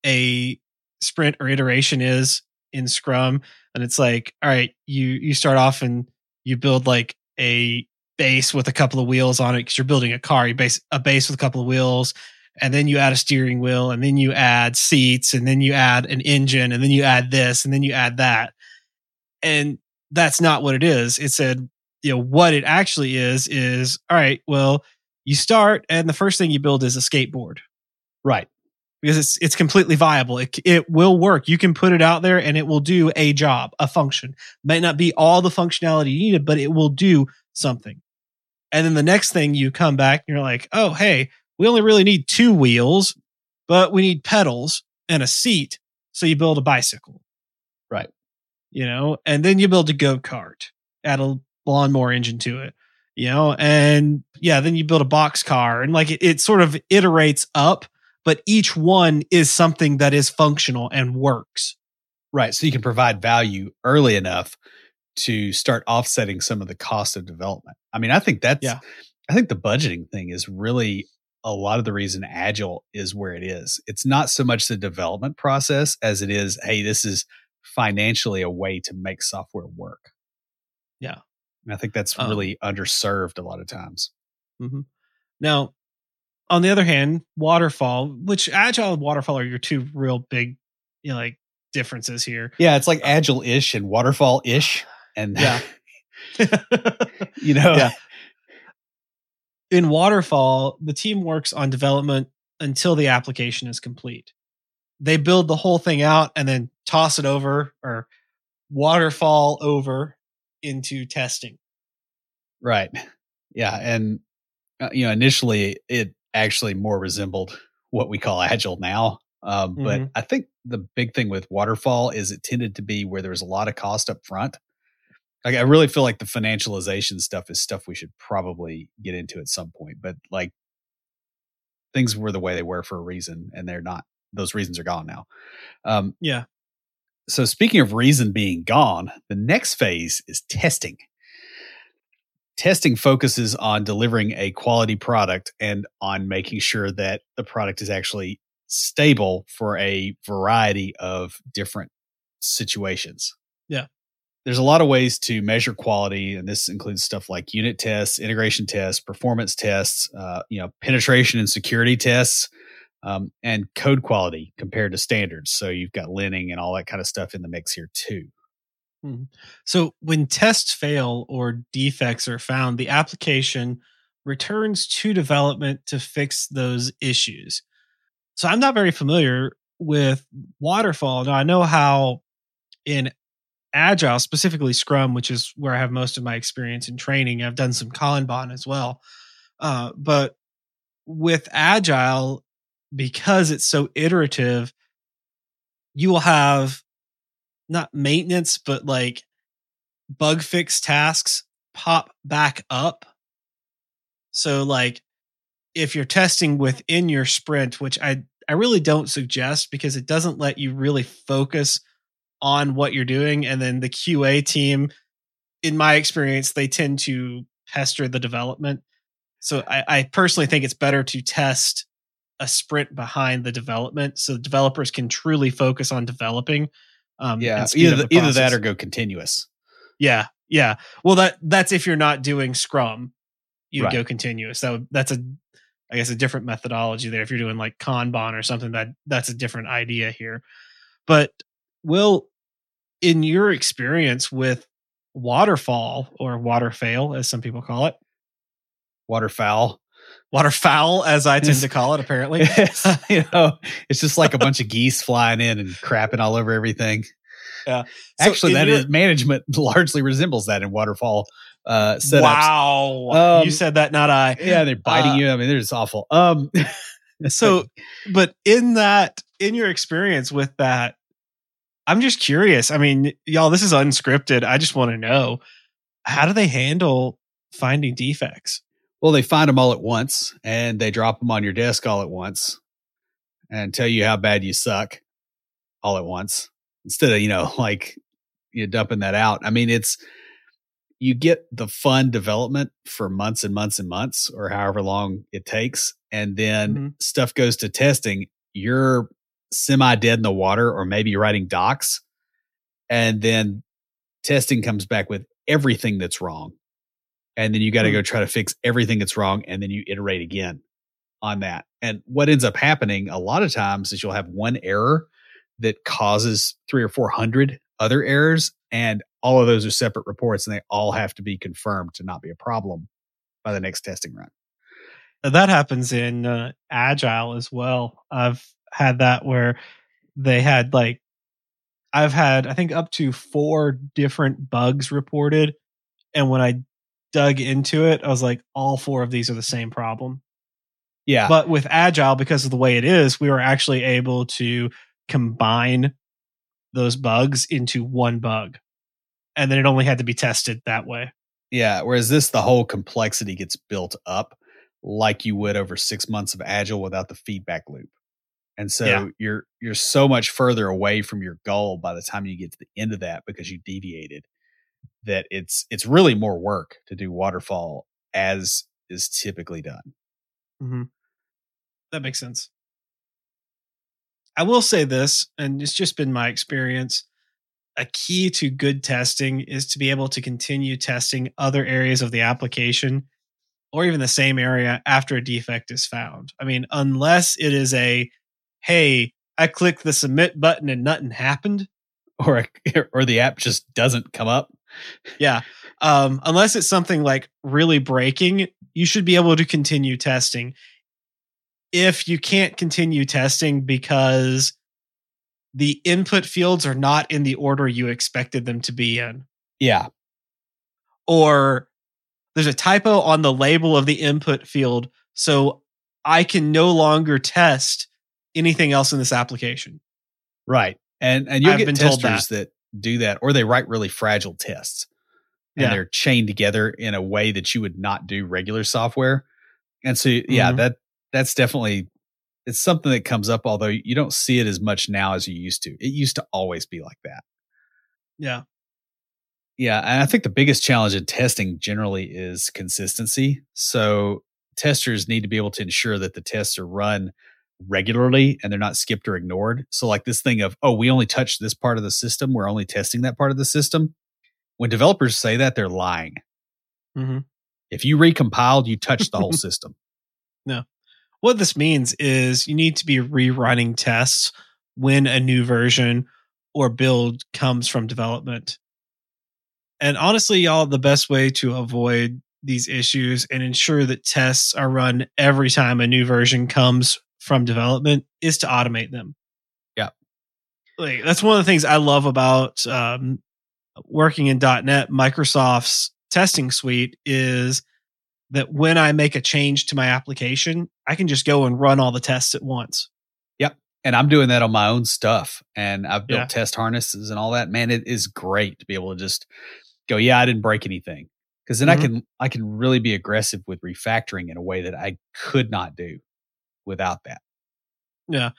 a sprint or iteration is in Scrum, and it's like, all right, you you start off and you build like a base with a couple of wheels on it because you're building a car. You base a base with a couple of wheels and then you add a steering wheel and then you add seats and then you add an engine and then you add this and then you add that. And that's not what it is. It said you know what it actually is is all right well you start and the first thing you build is a skateboard. Right because it's it's completely viable it, it will work you can put it out there and it will do a job a function might not be all the functionality you needed but it will do something and then the next thing you come back and you're like oh hey we only really need two wheels, but we need pedals and a seat. So you build a bicycle. Right. You know, and then you build a go kart, add a lawnmower engine to it, you know, and yeah, then you build a box car and like it, it sort of iterates up, but each one is something that is functional and works. Right. So you can provide value early enough to start offsetting some of the cost of development. I mean, I think that's, yeah. I think the budgeting thing is really a lot of the reason agile is where it is. It's not so much the development process as it is, hey, this is financially a way to make software work. Yeah. And I think that's Um, really underserved a lot of times. hmm Now, on the other hand, waterfall, which agile and waterfall are your two real big, you know, like differences here. Yeah, it's like agile ish and waterfall ish. And Yeah. you know, Yeah. In waterfall, the team works on development until the application is complete. They build the whole thing out and then toss it over or waterfall over into testing. Right. Yeah, and uh, you know, initially it actually more resembled what we call agile now. Um, But Mhm. I think the big thing with waterfall is it tended to be where there was a lot of cost up front. Like I really feel like the financialization stuff is stuff we should probably get into at some point. But like things were the way they were for a reason, and they're not. Those reasons are gone now. Um, Yeah. so speaking of reason being gone, the next phase is testing. Testing focuses on delivering a quality product and on making sure that the product is actually stable for a variety of different situations. Yeah. There's a lot of ways to measure quality, and this includes stuff like unit tests, integration tests, performance tests, uh, you know, penetration and security tests, um, and code quality compared to standards. So you've got linting and all that kind of stuff in the mix here too. So when tests fail or defects are found, the application returns to development to fix those issues. So I'm not very familiar with waterfall. Now I know how in agile, specifically Scrum, which is where I have most of my experience in training. I've done some Kanban as well. Uh, but with agile, because it's so iterative, you will have not maintenance, but like bug fix tasks pop back up. So like if you're testing within your sprint, which I I really don't suggest because it doesn't let you really focus on what you're doing and then the QA team in my experience they tend to pester the development. So I, I personally think it's better to test a sprint behind the development so developers can truly focus on developing. Um, Yeah, either the either that or go continuous. Yeah, yeah. Well, that that's if you're not doing Scrum, you Right. go continuous. That would, that's a, I guess, a different methodology there. If you're doing like Kanban or something, that that's a different idea here. But Will, in your experience with waterfall or waterfail, as some people call it, Waterfowl. Waterfowl, as I tend to call it, apparently. It's, you know, it's just like a bunch of geese flying in and crapping all over everything. Yeah. So Actually, that your- is management largely resembles that in waterfall uh, setups. wow, Um, you said that, not I. Yeah, they're biting Uh, you. I mean, they're just awful. Um, so but in that in your experience with that i'm just curious i mean y'all this is unscripted i just want to know how do they handle finding defects well, they find them all at once and they drop them on your desk all at once and tell you how bad you suck all at once instead of, you know, like you dumping that out. I mean, it's, you get the fun development for months and months and months or however long it takes. And then Mhm. stuff goes to testing. You're semi dead in the water or maybe writing docs. And then testing comes back with everything that's wrong. And then you got to Hmm. go try to fix everything that's wrong. And then you iterate again on that. And what ends up happening a lot of times is you'll have one error that causes three or 400 other errors. And all of those are separate reports and they all have to be confirmed to not be a problem by the next testing run. Now, that happens in uh, agile as well i've had that where they had like i've had i think up to four different bugs reported and when i dug into it i was like all four of these are the same problem Yeah. but with agile because of the way it is we were actually able to combine those bugs into one bug and then it only had to be tested that way Yeah. Whereas this, the whole complexity gets built up like you would over six months of agile without the feedback loop. And so Yeah. you're you're so much further away from your goal by the time you get to the end of that because you deviated that it's it's really more work to do waterfall as is typically done. Mm-hmm. That makes sense. I will say this, and it's just been my experience. A key to good testing is to be able to continue testing other areas of the application or even the same area after a defect is found. I mean, unless it is a, hey, I clicked the submit button and nothing happened, or or the app just doesn't come up. Yeah, um, unless it's something like really breaking, you should be able to continue testing. If you can't continue testing because the input fields are not in the order you expected them to be in. Yeah. Or there's a typo on the label of the input field. So I can no longer test anything else in this application. Right. And and you'll I've get testers that. that. Do that or they write really fragile tests. And yeah. they're chained together in a way that you would not do regular software. And so yeah, mm-hmm. that that's definitely it's something that comes up although you don't see it as much now as you used to. It used to always be like that. Yeah. Yeah, and I think the biggest challenge in testing generally is consistency. So testers need to be able to ensure that the tests are run regularly and they're not skipped or ignored. So like this thing of, oh, we only touched this part of the system, we're only testing that part of the system. When developers say that, they're lying. Mm-hmm. If you recompiled, you touched the whole system. No. What this means is you need to be rerunning tests when a new version or build comes from development. And honestly, y'all, the best way to avoid these issues and ensure that tests are run every time a new version comes from development is to automate them. Yeah. Like that's one of the things I love about um, working in .NET, Microsoft's testing suite is that when I make a change to my application, I can just go and run all the tests at once. Yep. And I'm doing that on my own stuff. And I've built yeah. test harnesses and all that. Man, it is great to be able to just go, yeah, I didn't break anything. Because then mm-hmm. I can I can really be aggressive with refactoring in a way that I could not do without that. Yeah.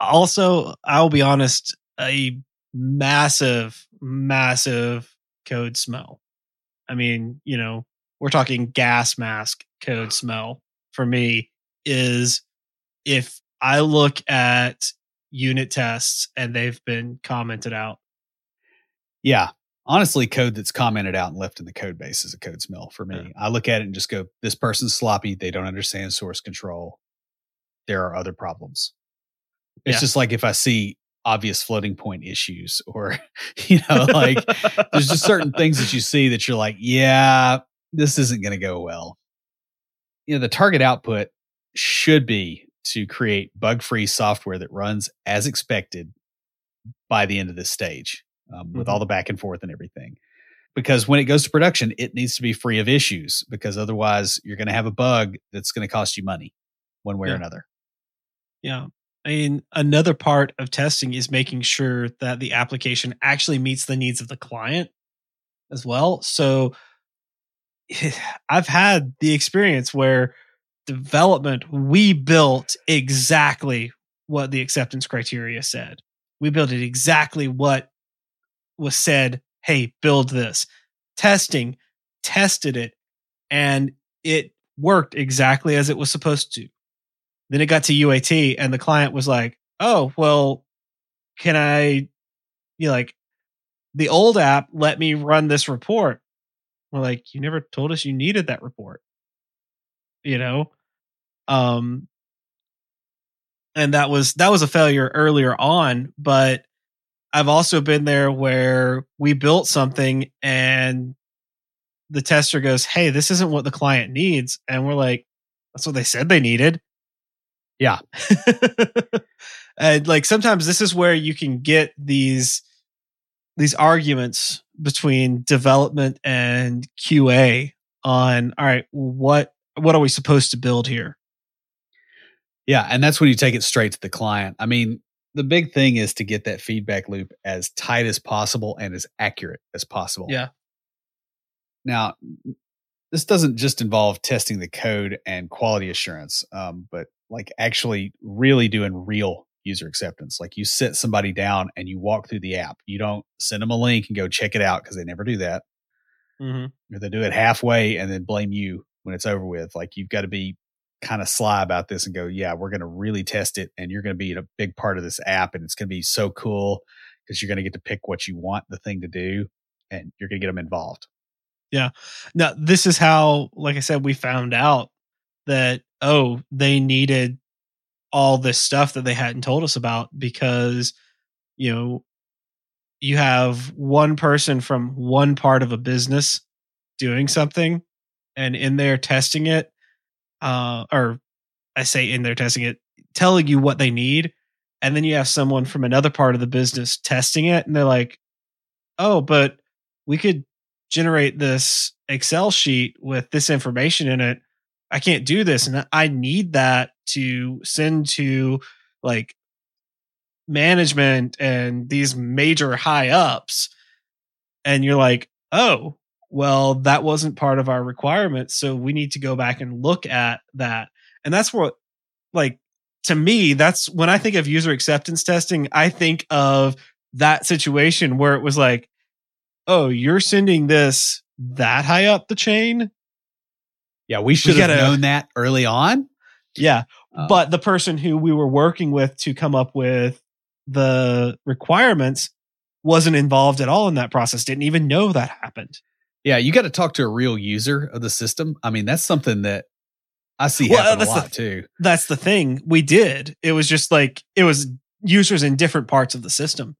Also, I'll be honest, a massive, massive code smell. I mean, you know, we're talking gas mask code smell for me is if I look at unit tests and they've been commented out. Yeah honestly code that's commented out and left in the code base is a code smell for me. Yeah. I look at it and just go, this person's sloppy. They don't understand source control. There are other problems. It's yeah. just like if I see obvious floating point issues or, you know, like there's just certain things that you see that you're like, yeah, this isn't going to go well. You know, the target output should be to create bug free software that runs as expected by the end of this stage um, mm-hmm. with all mm-hmm. the back and forth and everything. Because when it goes to production, it needs to be free of issues because otherwise you're going to have a bug that's going to cost you money one way yeah. or another. Yeah. I mean, another part of testing is making sure that the application actually meets the needs of the client as well. So I've had the experience where development, we built exactly what the acceptance criteria said. We built it exactly what was said, hey, build this. Testing, tested it, and it worked exactly as it was supposed to. Then it got to UAT, and the client was like, oh, well, can I, you know, like, the old app let me run this report. We're like, you never told us you needed that report. You know? Um, and that was that was a failure earlier on but I've also been there where we built something and the tester goes, Hey, this isn't what the client needs. And we're like, That's what they said they needed. Yeah. and like sometimes this is where you can get these these arguments between development and QA on all right, what what are we supposed to build here? Yeah, and that's when you take it straight to the client. I mean, the big thing is to get that feedback loop as tight as possible and as accurate as possible. Yeah. Now, this doesn't just involve testing the code and quality assurance, um, but like actually really doing real user acceptance. Like you sit somebody down and you walk through the app. You don't send them a link and go check it out because they never do that. Mm-hmm. Or they do it halfway and then blame you when it's over with. Like you've got to be kind of sly about this and go, yeah, we're going to really test it and you're going to be a big part of this app and it's going to be so cool because you're going to get to pick what you want the thing to do and you're going to get them involved. Yeah. Now, this is how, like I said, we found out that, oh, they needed all this stuff that they hadn't told us about because, you know, you have one person from one part of a business doing something and in there testing it uh, or I say in there testing it, telling you what they need. And then you have someone from another part of the business testing it. And they're like, oh, but we could generate this Excel sheet with this information in it. I can't do this. And I need that to send to like management and these major high ups. And you're like, oh, well, that wasn't part of our requirements. So we need to go back and look at that. And that's what, like, to me, that's when I think of user acceptance testing, I think of that situation where it was like, oh, you're sending this that high up the chain. Yeah, we should we have gotta, known that early on. Yeah. Um, but the person who we were working with to come up with the requirements wasn't involved at all in that process, didn't even know that happened. Yeah, you got to talk to a real user of the system. I mean, that's something that I see well, happen a lot the, too. That's the thing. We did. It was just like it was users in different parts of the system.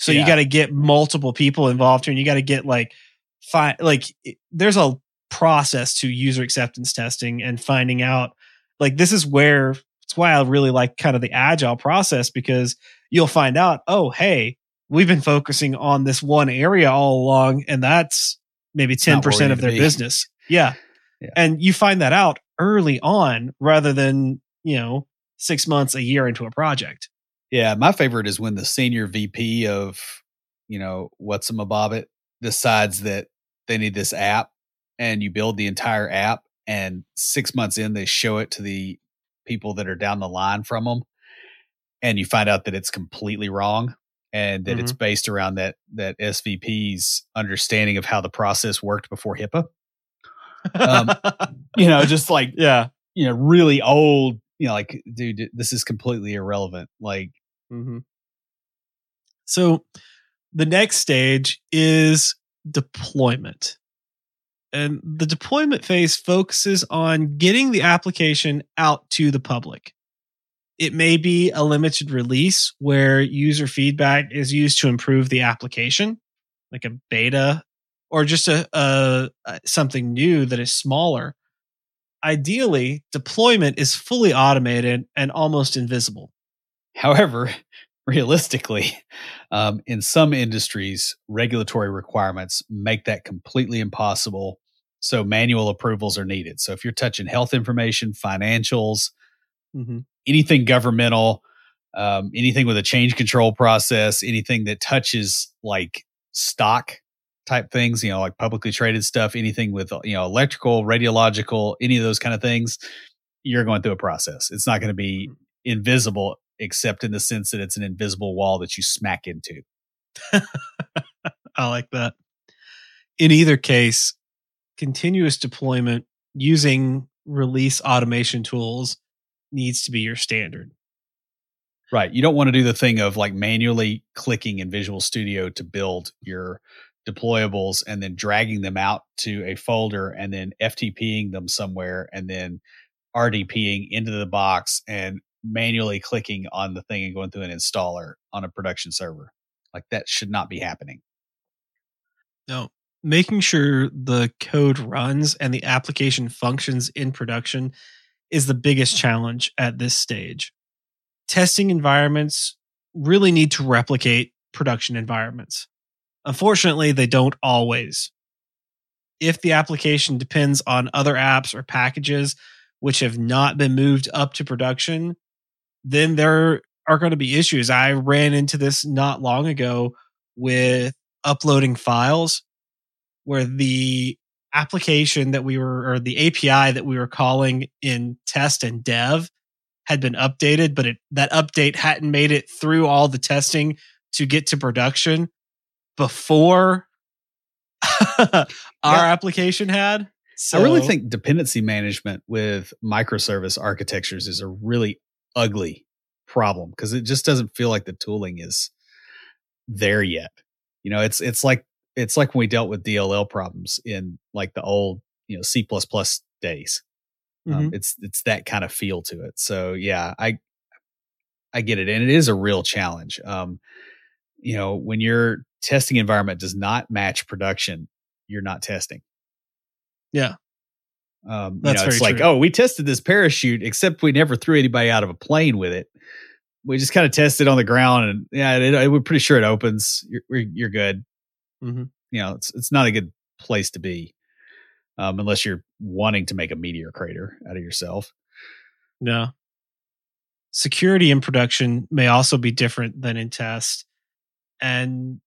So yeah. you got to get multiple people involved here, and you got to get like find like there's a process to user acceptance testing and finding out like this is where it's why I really like kind of the agile process because you'll find out, oh, hey, we've been focusing on this one area all along, and that's maybe 10% of their business. Yeah. yeah. And you find that out early on rather than, you know, six months, a year into a project. Yeah. My favorite is when the senior VP of, you know, what's a Bobbit decides that they need this app and you build the entire app and six months in, they show it to the people that are down the line from them and you find out that it's completely wrong and that mm-hmm. it's based around that that SVP's understanding of how the process worked before HIPAA. Um, you know, just like yeah, you know, really old. You know, like dude, this is completely irrelevant. Like, mm-hmm. so the next stage is deployment. And the deployment phase focuses on getting the application out to the public it may be a limited release where user feedback is used to improve the application, like a beta or just a, a, a, something new that is smaller. Ideally, deployment is fully automated and almost invisible. However, realistically, um, in some industries, regulatory requirements make that completely impossible. So manual approvals are needed. So if you're touching health information, financials, mm-hmm anything governmental, um, anything with a change control process, anything that touches like stock type things, you know, like publicly traded stuff, anything with, you know, electrical, radiological, any of those kind of things, you're going through a process. It's not going to be mm. invisible, except in the sense that it's an invisible wall that you smack into. I like that. In either case, continuous deployment using release automation tools needs to be your standard. Right. You don't want to do the thing of like manually clicking in Visual Studio to build your deployables and then dragging them out to a folder and then FTPing them somewhere and then RDPing into the box and manually clicking on the thing and going through an installer on a production server. Like that should not be happening. No, making sure the code runs and the application functions in production is the biggest challenge at this stage. Testing environments really need to replicate production environments. Unfortunately, they don't always. If the application depends on other apps or packages which have not been moved up to production, then there are going to be issues. I ran into this not long ago with uploading files where the application that we were or the API that we were calling in test and dev had been updated, but it, that update hadn't made it through all the testing to get to production before our yeah. application had. So, I really think dependency management with microservice architectures is a really ugly problem because it just doesn't feel like the tooling is there yet. You know, it's it's like it's like when we dealt with DLL problems in like the old you know C plus days. Um, Mhm. it's it's that kind of feel to it. So yeah, I I get it, and it is a real challenge. Um, you know, when your testing environment does not match production, you're not testing. Yeah. Um, you That's know, it's very like, true. oh, we tested this parachute, except we never threw anybody out of a plane with it. We just kind of tested on the ground, and yeah, it, it, we're pretty sure it opens. You're you're good. Mhm. You know, it's it's not a good place to be, um, unless you're wanting to make a meteor crater out of yourself. No. Security in production may also be different than in test. And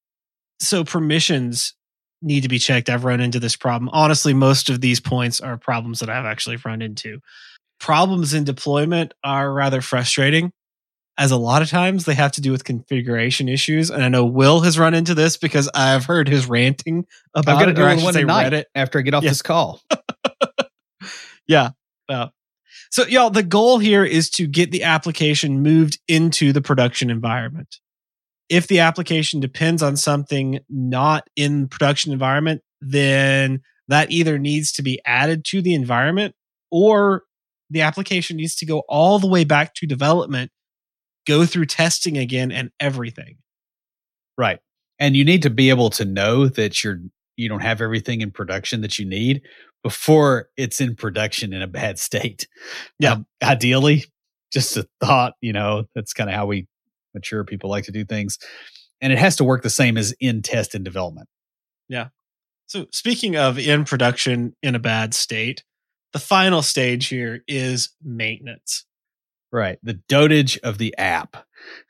so permissions need to be checked. I've run into this problem. Honestly, most of these points are problems that I've actually run into. Problems in deployment are rather frustrating, as a lot of times they have to do with configuration issues. And I know Will has run into this because I've heard his ranting about to it. do Or I should one say Reddit. after I get off Yeah. this call. Yeah. Yeah. So, y'all, the goal here is to get the application moved into the production environment. If the application depends on something not in production environment, then that either needs to be added to the environment or the application needs to go all the way back to development, go through testing again and everything. Right. And you need to be able to know that you're you don't have everything in production that you need before it's in production in a bad state. Yeah. Um, ideally, just a thought, you know, that's kind of how we mature people like to do things. And it has to work the same as in test and development. Yeah. So, speaking of in production in a bad state, the final stage here is maintenance. Right. The dotage of the app.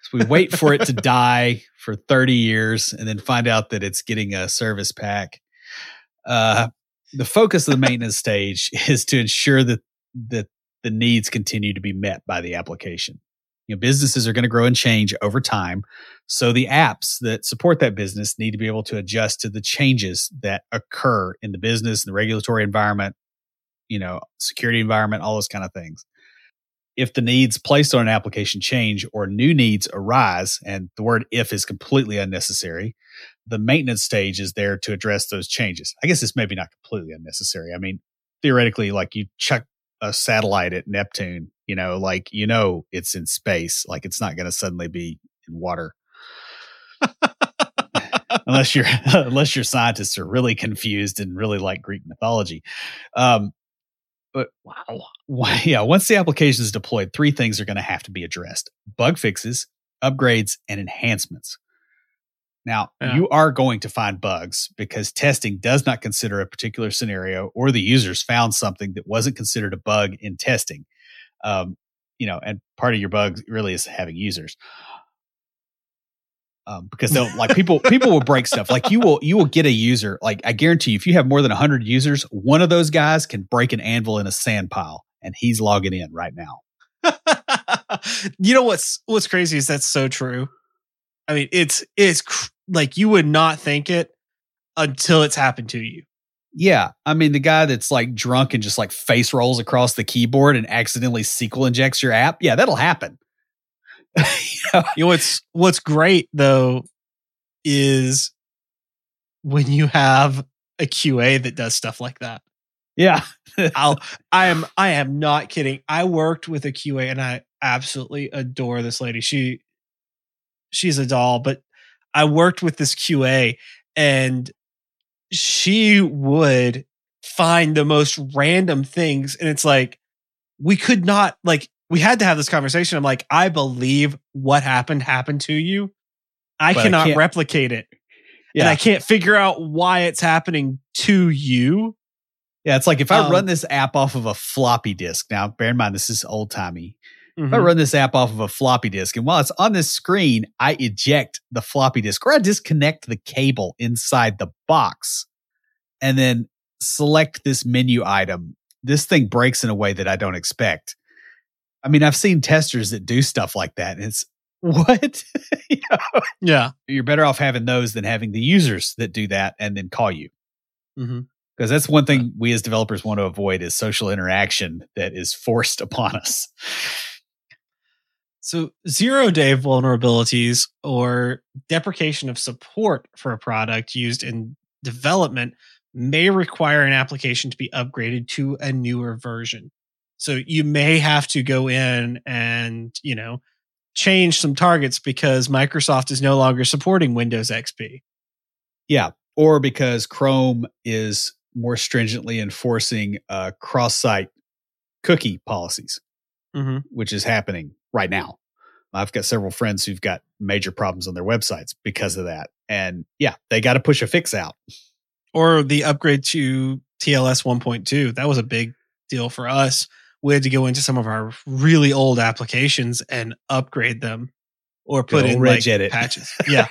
So we wait for it to die for 30 years and then find out that it's getting a service pack. Uh, the focus of the maintenance stage is to ensure that, that the needs continue to be met by the application. You know, businesses are going to grow and change over time. So the apps that support that business need to be able to adjust to the changes that occur in the business, and the regulatory environment, you know, security environment, all those kind of things if the needs placed on an application change or new needs arise, and the word if is completely unnecessary, the maintenance stage is there to address those changes. I guess it's maybe not completely unnecessary. I mean, theoretically, like you chuck a satellite at Neptune, you know, like you know it's in space, like it's not going to suddenly be in water. unless you're unless your scientists are really confused and really like Greek mythology. Um, but wow, why- yeah, once the application is deployed, three things are going to have to be addressed: bug fixes, upgrades, and enhancements. Now, Yeah. you are going to find bugs because testing does not consider a particular scenario or the users found something that wasn't considered a bug in testing. Um, you know, and part of your bug really is having users. Um, because they'll like people people will break stuff like you will you will get a user like I guarantee you if you have more than 100 users one of those guys can break an anvil in a sand pile and he's logging in right now you know what's what's crazy is that's so true. I mean, it's it's cr- like you would not think it until it's happened to you. yeah I mean the guy that's like drunk and just like face rolls across the keyboard and accidentally SQL injects your app yeah that'll happen You know? What's what's great though is when you have a QA that does stuff like that. yeah I'll I am I am not kidding. I worked with a QA and I absolutely adore this lady. She she's a doll, but I worked with this QA and she would find the most random things and it's like we could not like we had to have this conversation. I'm like, I believe what happened happened to you. I But cannot can't- replicate it. And I can't figure out why it's happening to you. yeah it's like if I Um, run this app off of a floppy disk now bear in mind this is old timey Mm-hmm. If I run this app off of a floppy disk and while it's on this screen, I eject the floppy disk or I disconnect the cable inside the box and then select this menu item, this thing breaks in a way that I don't expect. I mean, I've seen testers that do stuff like that. And it's what? You know, Yeah. you're better off having those than having the users that do that and then call you. Mm-hmm. because that's one thing we as developers want to avoid is social interaction that is forced upon us. So, zero day vulnerabilities or deprecation of support for a product used in development may require an application to be upgraded to a newer version. So, you may have to go in and, you know, change some targets because Microsoft is no longer supporting Windows XP. Yeah. Or because Chrome is more stringently enforcing uh, cross site cookie policies, mm-hmm. which is happening right now. I've got several friends who've got major problems on their websites because of that. And yeah, they got to push a fix out. Or the upgrade to TLS 1.2. That was a big deal for us. We had to go into some of our really old applications and upgrade them or put in like edit. patches. Yeah.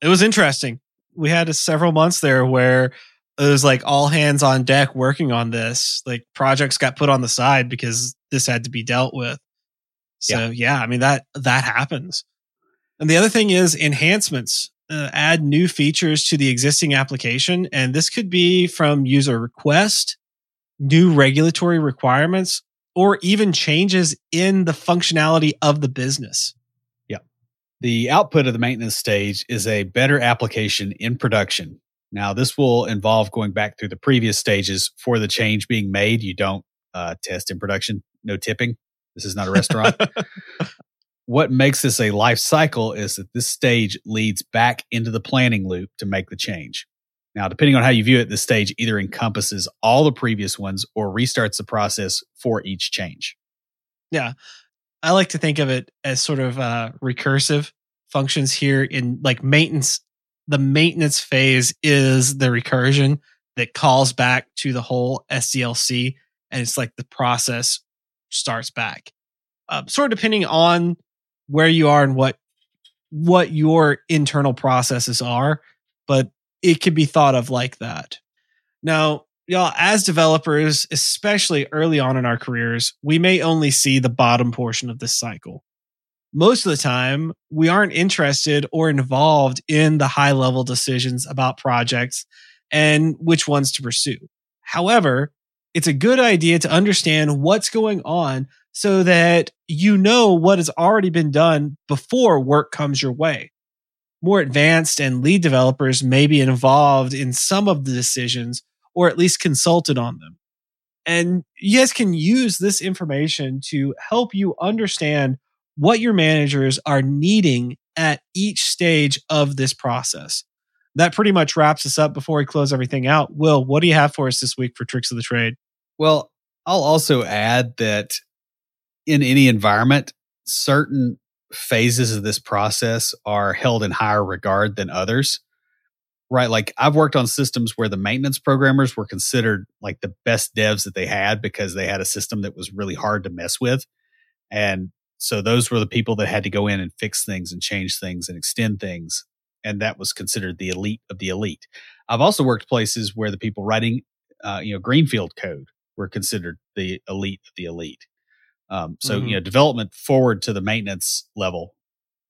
it was interesting. We had a, several months there where it was like all hands on deck working on this. Like projects got put on the side because this had to be dealt with. So yeah, yeah I mean that that happens. And the other thing is enhancements. Uh, add new features to the existing application, and this could be from user request, new regulatory requirements, or even changes in the functionality of the business. Yeah. The output of the maintenance stage is a better application in production. Now, this will involve going back through the previous stages for the change being made. You don't uh, test in production, no tipping. This is not a restaurant. what makes this a life cycle is that this stage leads back into the planning loop to make the change. Now, depending on how you view it, this stage either encompasses all the previous ones or restarts the process for each change. Yeah. I like to think of it as sort of uh, recursive functions here in like maintenance. The maintenance phase is the recursion that calls back to the whole SDLC. And it's like the process starts back. Uh, sort of depending on where you are and what what your internal processes are, but it can be thought of like that. Now, y'all, as developers, especially early on in our careers, we may only see the bottom portion of this cycle. Most of the time, we aren't interested or involved in the high level decisions about projects and which ones to pursue. However, it's a good idea to understand what's going on so that you know what has already been done before work comes your way. More advanced and lead developers may be involved in some of the decisions or at least consulted on them. And you guys can use this information to help you understand what your managers are needing at each stage of this process that pretty much wraps us up before we close everything out. Will, what do you have for us this week for tricks of the trade? Well, I'll also add that in any environment, certain phases of this process are held in higher regard than others. Right. Like I've worked on systems where the maintenance programmers were considered like the best devs that they had because they had a system that was really hard to mess with. And so those were the people that had to go in and fix things and change things and extend things and that was considered the elite of the elite. I've also worked places where the people writing, uh, you know, greenfield code were considered the elite of the elite. Um, so mm-hmm. you know, development forward to the maintenance level,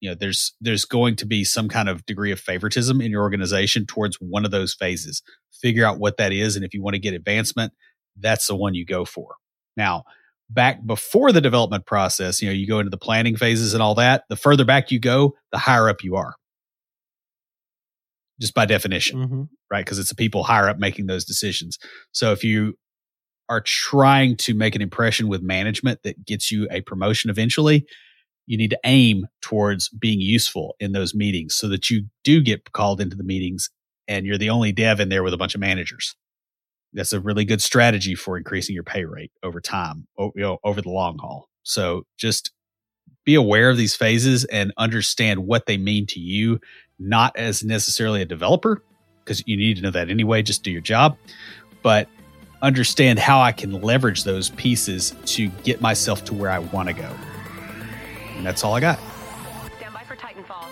you know, there's there's going to be some kind of degree of favoritism in your organization towards one of those phases. Figure out what that is, and if you want to get advancement, that's the one you go for. Now, back before the development process, you know, you go into the planning phases and all that. The further back you go, the higher up you are just by definition, mm-hmm. right? Because it's the people higher up making those decisions. So if you are trying to make an impression with management that gets you a promotion eventually, you need to aim towards being useful in those meetings so that you do get called into the meetings and you're the only dev in there with a bunch of managers. That's a really good strategy for increasing your pay rate over time, you know, over the long haul. So just be aware of these phases and understand what they mean to you not as necessarily a developer, because you need to know that anyway, just do your job, but understand how I can leverage those pieces to get myself to where I want to go. And that's all I got. Stand by for Titanfall.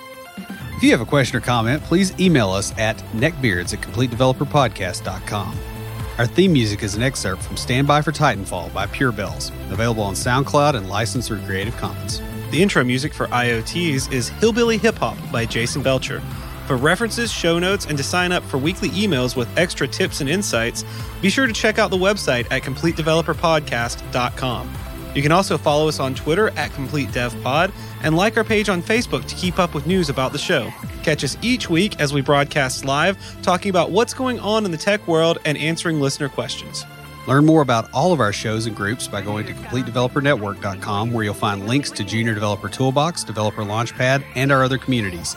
If you have a question or comment, please email us at neckbeards at completedeveloperpodcast.com. Our theme music is an excerpt from Stand By for Titanfall by Pure Bells, available on SoundCloud and licensed through Creative Commons. The intro music for IoTs is Hillbilly Hip Hop by Jason Belcher. For references, show notes, and to sign up for weekly emails with extra tips and insights, be sure to check out the website at CompleteDeveloperPodcast.com. You can also follow us on Twitter at CompleteDevPod and like our page on Facebook to keep up with news about the show. Catch us each week as we broadcast live, talking about what's going on in the tech world and answering listener questions. Learn more about all of our shows and groups by going to CompleteDeveloperNetwork.com, where you'll find links to Junior Developer Toolbox, Developer Launchpad, and our other communities.